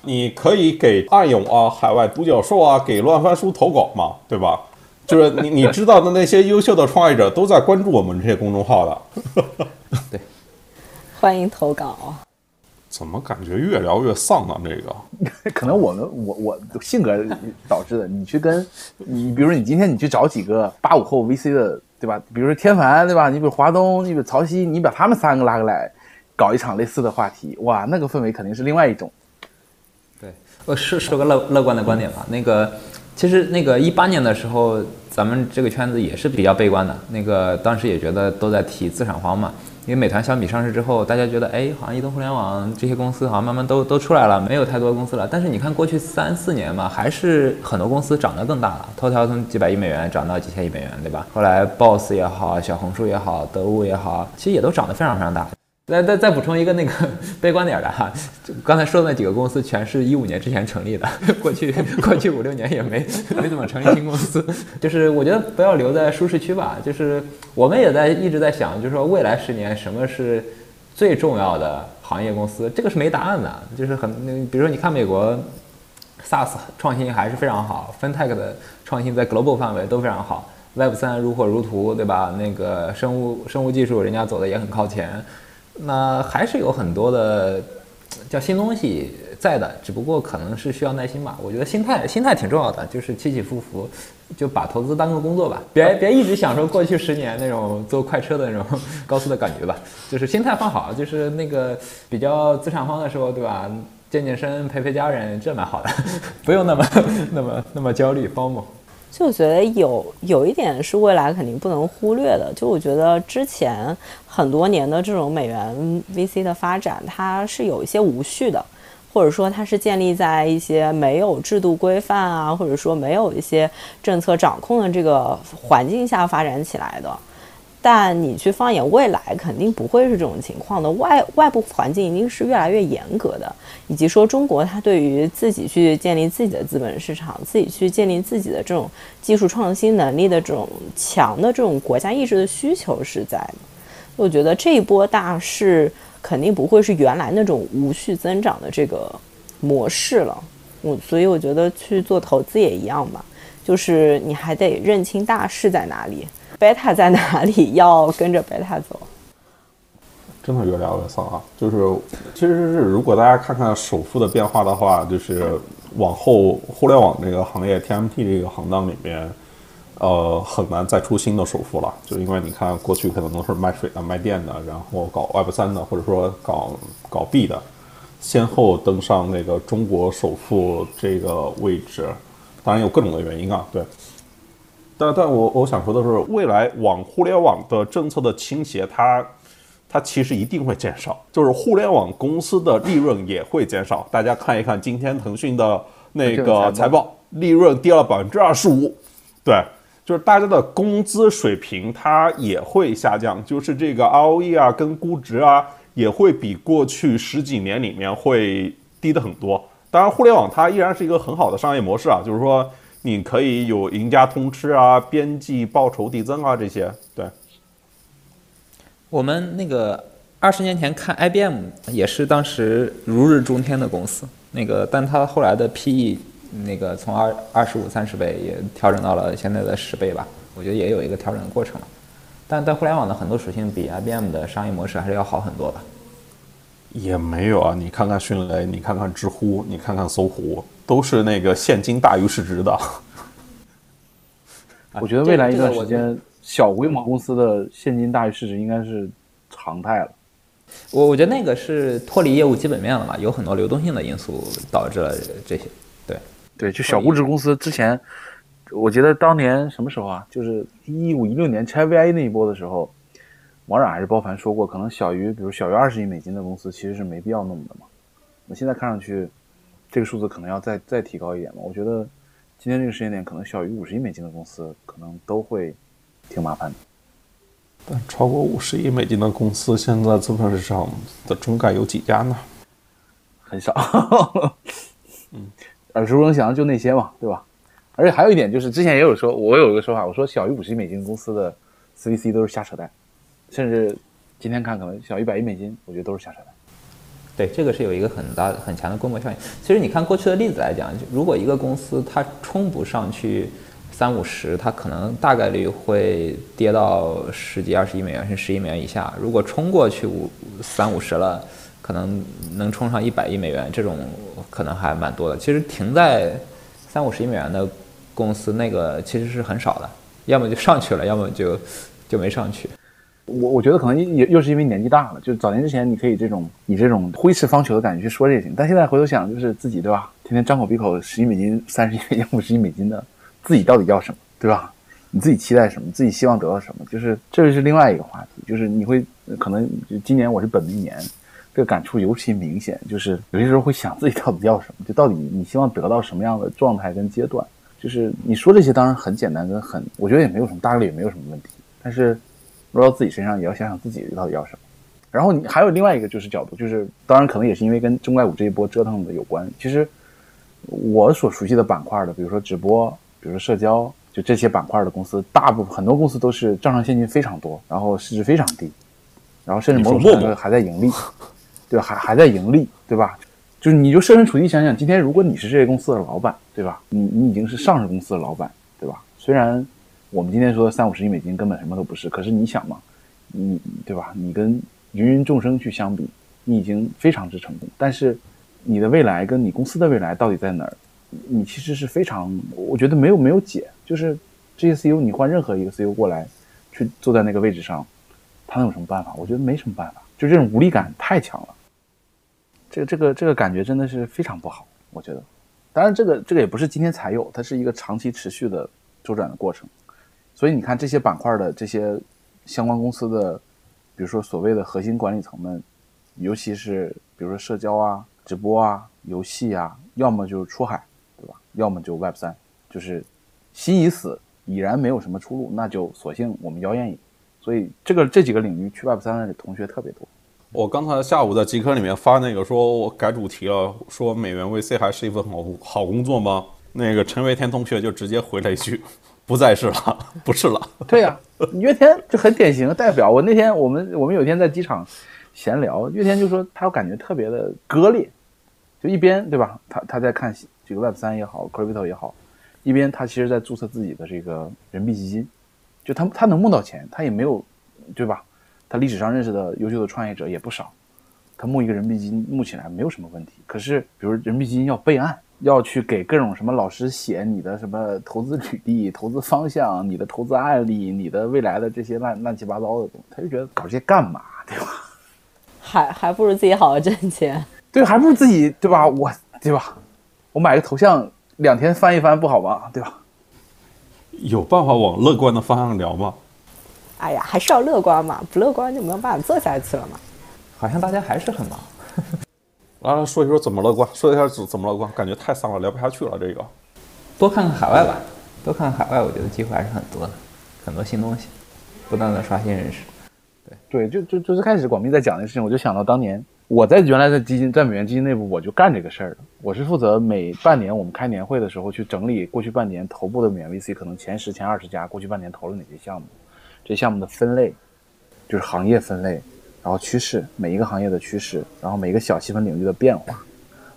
你可以给暗涌啊、海外独角兽啊、给乱翻书投稿嘛，对吧？就是你你知道的那些优秀的创业者都在关注我们这些公众号的。对，欢迎投稿。怎么感觉越聊越丧呢？这个 可能我们我我性格导致的。你去跟你，比如说你今天你去找几个八五后 VC 的，对吧？比如说天凡，对吧？你比如华东，你比如曹曦，你把他们三个拉过来，搞一场类似的话题，哇，那个氛围肯定是另外一种。对，我是说个乐乐观的观点吧。那个其实那个一八年的时候，咱们这个圈子也是比较悲观的。那个当时也觉得都在提资产荒嘛。因为美团、小米上市之后，大家觉得，哎，好像移动互联网这些公司好像慢慢都都出来了，没有太多公司了。但是你看过去三四年嘛，还是很多公司涨得更大了。头条从几百亿美元涨到几千亿美元，对吧？后来 Boss 也好，小红书也好，得物也好，其实也都涨得非常非常大。再再再补充一个那个 悲观点的哈，刚才说的那几个公司全是一五年之前成立的，过去过去五六年也没没怎么成立新公司，就是我觉得不要留在舒适区吧。就是我们也在一直在想，就是说未来十年什么是最重要的行业公司，这个是没答案的。就是很，比如说你看美国 SaaS 创新还是非常好，FinTech 的创新在 Global 范围都非常好，Web 三如火如荼，对吧？那个生物生物技术人家走的也很靠前。那还是有很多的叫新东西在的，只不过可能是需要耐心吧。我觉得心态心态挺重要的，就是起起伏伏，就把投资当个工作吧，别别一直享受过去十年那种坐快车的那种高速的感觉吧。就是心态放好，就是那个比较资产荒的时候，对吧？健健身，陪陪家人，这蛮好的，不用那么那么那么焦虑包 o 就我觉得有有一点是未来肯定不能忽略的，就我觉得之前很多年的这种美元 VC 的发展，它是有一些无序的，或者说它是建立在一些没有制度规范啊，或者说没有一些政策掌控的这个环境下发展起来的。但你去放眼未来，肯定不会是这种情况的。外外部环境一定是越来越严格的，以及说中国它对于自己去建立自己的资本市场，自己去建立自己的这种技术创新能力的这种强的这种国家意识的需求是在的。我觉得这一波大势肯定不会是原来那种无序增长的这个模式了。我所以我觉得去做投资也一样吧，就是你还得认清大势在哪里。贝塔在哪里？要跟着贝塔走。真的越聊越丧啊！就是，其实是如果大家看看首富的变化的话，就是往后互联网这个行业 TMT 这个行当里面，呃，很难再出新的首富了。就因为你看，过去可能都是卖水的、卖电的，然后搞 Web 三的，或者说搞搞币的，先后登上那个中国首富这个位置，当然有各种的原因啊，对。但但我我想说的是，未来往互联网的政策的倾斜，它它其实一定会减少，就是互联网公司的利润也会减少。大家看一看今天腾讯的那个财报，利润跌了百分之二十五，对，就是大家的工资水平它也会下降，就是这个 ROE 啊跟估值啊也会比过去十几年里面会低的很多。当然，互联网它依然是一个很好的商业模式啊，就是说你可以有赢家通吃啊、边际报酬递增啊这些。对，我们那个二十年前看 IBM 也是当时如日中天的公司，那个但它后来的 PE 那个从二二十五三十倍也调整到了现在的十倍吧，我觉得也有一个调整的过程了。但在互联网的很多属性比 IBM 的商业模式还是要好很多吧。也没有啊，你看看迅雷，你看看知乎，你看看搜狐，都是那个现金大于市值的。我觉得未来一段时间，小规模公司的现金大于市值应该是常态了。我我觉得那个是脱离业务基本面了嘛，有很多流动性的因素导致了这些。对对，就小估值公司之前，我觉得当年什么时候啊？就是一五一六年拆 VIA 那一波的时候，王冉还是包凡说过，可能小于比如小于二十亿美金的公司其实是没必要弄的嘛。那现在看上去，这个数字可能要再再提高一点嘛。我觉得今天这个时间点，可能小于五十亿美金的公司可能都会挺麻烦的。但超过五十亿美金的公司，现在资本市场的中概有几家呢？很少。嗯，耳熟能详就那些嘛，对吧？而且还有一点就是，之前也有说，我有一个说法，我说小于五十亿美金公司的 CVC 都是瞎扯淡，甚至今天看可能小于百亿美金，我觉得都是瞎扯淡。对，这个是有一个很大很强的规模效应。其实你看过去的例子来讲，如果一个公司它冲不上去。三五十，它可能大概率会跌到十几、二十亿美元，甚至十亿美元以下。如果冲过去五三五十了，可能能冲上一百亿美元，这种可能还蛮多的。其实停在三五十亿美元的公司，那个其实是很少的，要么就上去了，要么就就没上去。我我觉得可能也又是因为年纪大了，就早年之前你可以这种以这种挥斥方遒的感觉去说这些，但现在回头想，就是自己对吧？天天张口闭口十亿美金、三十亿美金、五十亿美金的。自己到底要什么，对吧？你自己期待什么？自己希望得到什么？就是这个是另外一个话题。就是你会可能就今年我是本命年，这个感触尤其明显。就是有些时候会想自己到底要什么，就到底你希望得到什么样的状态跟阶段。就是你说这些当然很简单，跟很我觉得也没有什么大概率也没有什么问题。但是落到自己身上，也要想想自己到底要什么。然后你还有另外一个就是角度，就是当然可能也是因为跟中概股这一波折腾的有关。其实我所熟悉的板块的，比如说直播。比如说社交，就这些板块的公司，大部分很多公司都是账上现金非常多，然后市值非常低，然后甚至某种程度还在盈利，对吧？还还在盈利，对吧？就是你就设身处地想想，今天如果你是这些公司的老板，对吧？你你已经是上市公司的老板，对吧？虽然我们今天说三五十亿美金根本什么都不是，可是你想嘛，你对吧？你跟芸芸众生去相比，你已经非常之成功，但是你的未来跟你公司的未来到底在哪儿？你其实是非常，我觉得没有没有解，就是这些 CEO，你换任何一个 CEO 过来，去坐在那个位置上，他能有什么办法？我觉得没什么办法，就这种无力感太强了。这个这个这个感觉真的是非常不好，我觉得。当然，这个这个也不是今天才有，它是一个长期持续的周转的过程。所以你看这些板块的这些相关公司的，比如说所谓的核心管理层们，尤其是比如说社交啊、直播啊、游戏啊，要么就是出海。对吧要么就 Web 三，就是心已死，已然没有什么出路，那就索性我们妖艳瘾。所以这个这几个领域去 Web 三的同学特别多。我刚才下午在极客里面发那个，说我改主题了，说美元 VC 还是一份好好工作吗？那个陈维天同学就直接回了一句：不再是了，不是了。对呀，岳天就很典型的代表。我那天我们我们有一天在机场闲聊，岳天就说他感觉特别的割裂，就一边对吧？他他在看。这个 Web 三也好，Crypto 也好，一边他其实在注册自己的这个人民币基金，就他他能募到钱，他也没有，对吧？他历史上认识的优秀的创业者也不少，他募一个人币基金募起来没有什么问题。可是，比如人民币基金要备案，要去给各种什么老师写你的什么投资履历、投资方向、你的投资案例、你的未来的这些乱乱七八糟的东西，他就觉得搞这些干嘛，对吧？还还不如自己好好挣钱。对，还不如自己，对吧？我，对吧？我买个头像，两天翻一翻不好吗？对吧？有办法往乐观的方向聊吗？哎呀，还是要乐观嘛，不乐观就没有办法做下去了嘛。好像大家还是很忙。来来说一说怎么乐观，说一下怎怎么乐观，感觉太丧了，聊不下去了。这个多看看海外吧，多看看海外，我觉得机会还是很多的，很多新东西，不断的刷新认识。对对，就就就最开始广斌在讲那事情，我就想到当年我在原来的基金，在美元基金内部，我就干这个事儿的。我是负责每半年我们开年会的时候去整理过去半年头部的美元 VC 可能前十、前二十家过去半年投了哪些项目，这项目的分类，就是行业分类，然后趋势，每一个行业的趋势，然后每一个小细分领域的变化，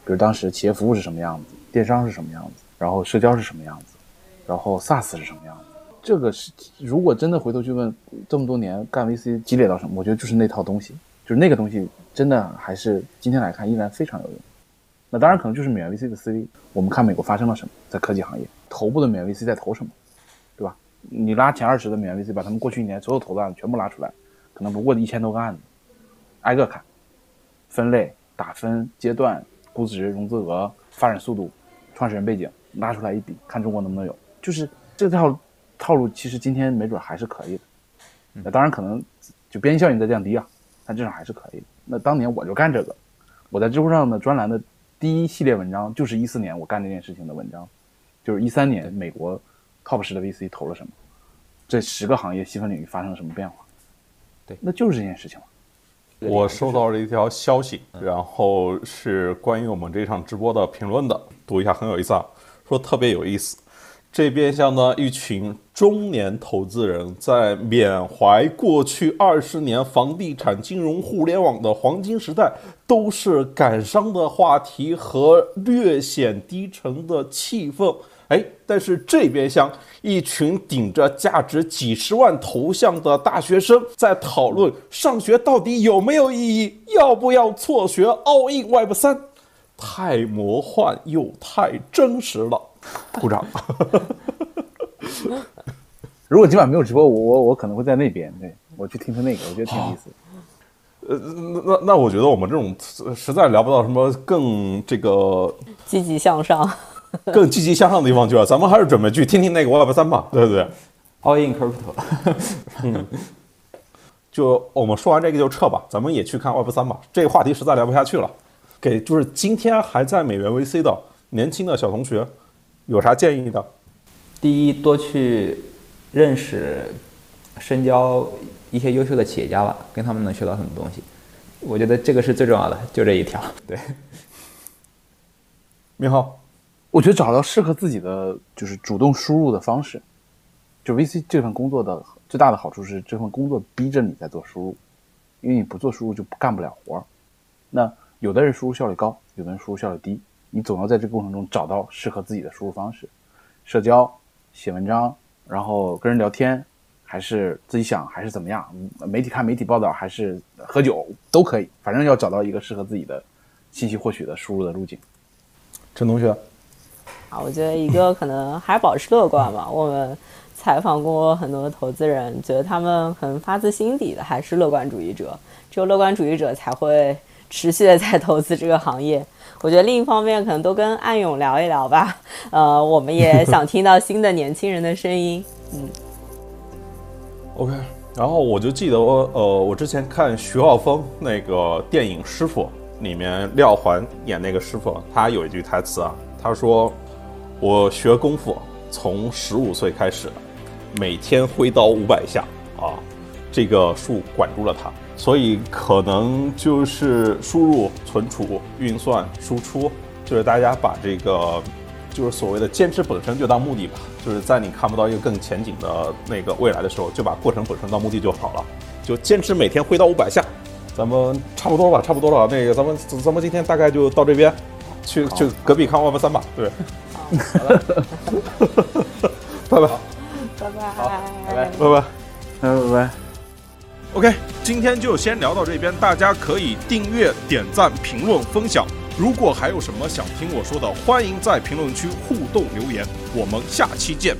比如当时企业服务是什么样子，电商是什么样子，然后社交是什么样子，然后 SaaS 是什么样子。这个是，如果真的回头去问，这么多年干 VC 积累到什么？我觉得就是那套东西，就是那个东西，真的还是今天来看依然非常有用。那当然可能就是美元 VC 的思维。我们看美国发生了什么，在科技行业，头部的美元 VC 在投什么，对吧？你拉前二十的美元 VC，把他们过去一年所有投的案子全部拉出来，可能不过一千多个案子，挨个看，分类、打分、阶段、估值、融资额、发展速度、创始人背景，拉出来一比，看中国能不能有。就是这套。套路其实今天没准还是可以的，那当然可能就边际效应在降低啊，但至少还是可以的。那当年我就干这个，我在知乎上的专栏的第一系列文章就是一四年我干这件事情的文章，就是一三年美国 top 十的 VC 投了什么，这十个行业细分领域发生了什么变化，对，那就是这件事情了。我收到了一条消息，然后是关于我们这场直播的评论的，读一下很有意思啊，说特别有意思。这边像呢，一群中年投资人在缅怀过去二十年房地产、金融、互联网的黄金时代，都是感伤的话题和略显低沉的气氛。哎，但是这边像一群顶着价值几十万头像的大学生，在讨论上学到底有没有意义，要不要辍学？All in Web 三，太魔幻又太真实了。鼓掌。如果今晚没有直播，我我我可能会在那边，对我去听听那个，我觉得挺有意思。呃，那那我觉得我们这种实在聊不到什么更这个积极向上、更积极向上的地方去了，咱们还是准备去听听那个 Web 三吧，对不对？All in crypto。嗯，就我们说完这个就撤吧，咱们也去看 Web 三吧。这个话题实在聊不下去了，给就是今天还在美元 VC 的年轻的小同学。有啥建议的？第一，多去认识、深交一些优秀的企业家吧，跟他们能学到很多东西。我觉得这个是最重要的，就这一条。对。明浩，我觉得找到适合自己的就是主动输入的方式。就 VC 这份工作的最大的好处是，这份工作逼着你在做输入，因为你不做输入就干不了活儿。那有的人输入效率高，有的人输入效率低。你总要在这个过程中找到适合自己的输入方式，社交、写文章，然后跟人聊天，还是自己想，还是怎么样？媒体看媒体报道，还是喝酒都可以，反正要找到一个适合自己的信息获取的输入的路径。陈同学，我觉得一个可能还是保持乐观吧。我们采访过很多投资人，觉得他们可能发自心底的还是乐观主义者，只有乐观主义者才会持续的在投资这个行业。我觉得另一方面可能都跟暗涌聊一聊吧，呃，我们也 想听到新的年轻人的声音，嗯。OK，然后我就记得我呃，我之前看徐浩峰那个电影《师傅》里面廖环演那个师傅，他有一句台词啊，他说：“我学功夫从十五岁开始，每天挥刀五百下啊，这个术管住了他。”所以可能就是输入、存储、运算、输出，就是大家把这个，就是所谓的坚持本身就当目的吧。就是在你看不到一个更前景的那个未来的时候，就把过程本身当目的就好了。就坚持每天挥刀五百下，咱们差不多吧，差不多了。那个咱们咱们今天大概就到这边，去去隔壁看 Web 三吧。对，拜拜，拜拜，好，拜拜，拜拜，拜拜。OK，今天就先聊到这边，大家可以订阅、点赞、评论、分享。如果还有什么想听我说的，欢迎在评论区互动留言。我们下期见。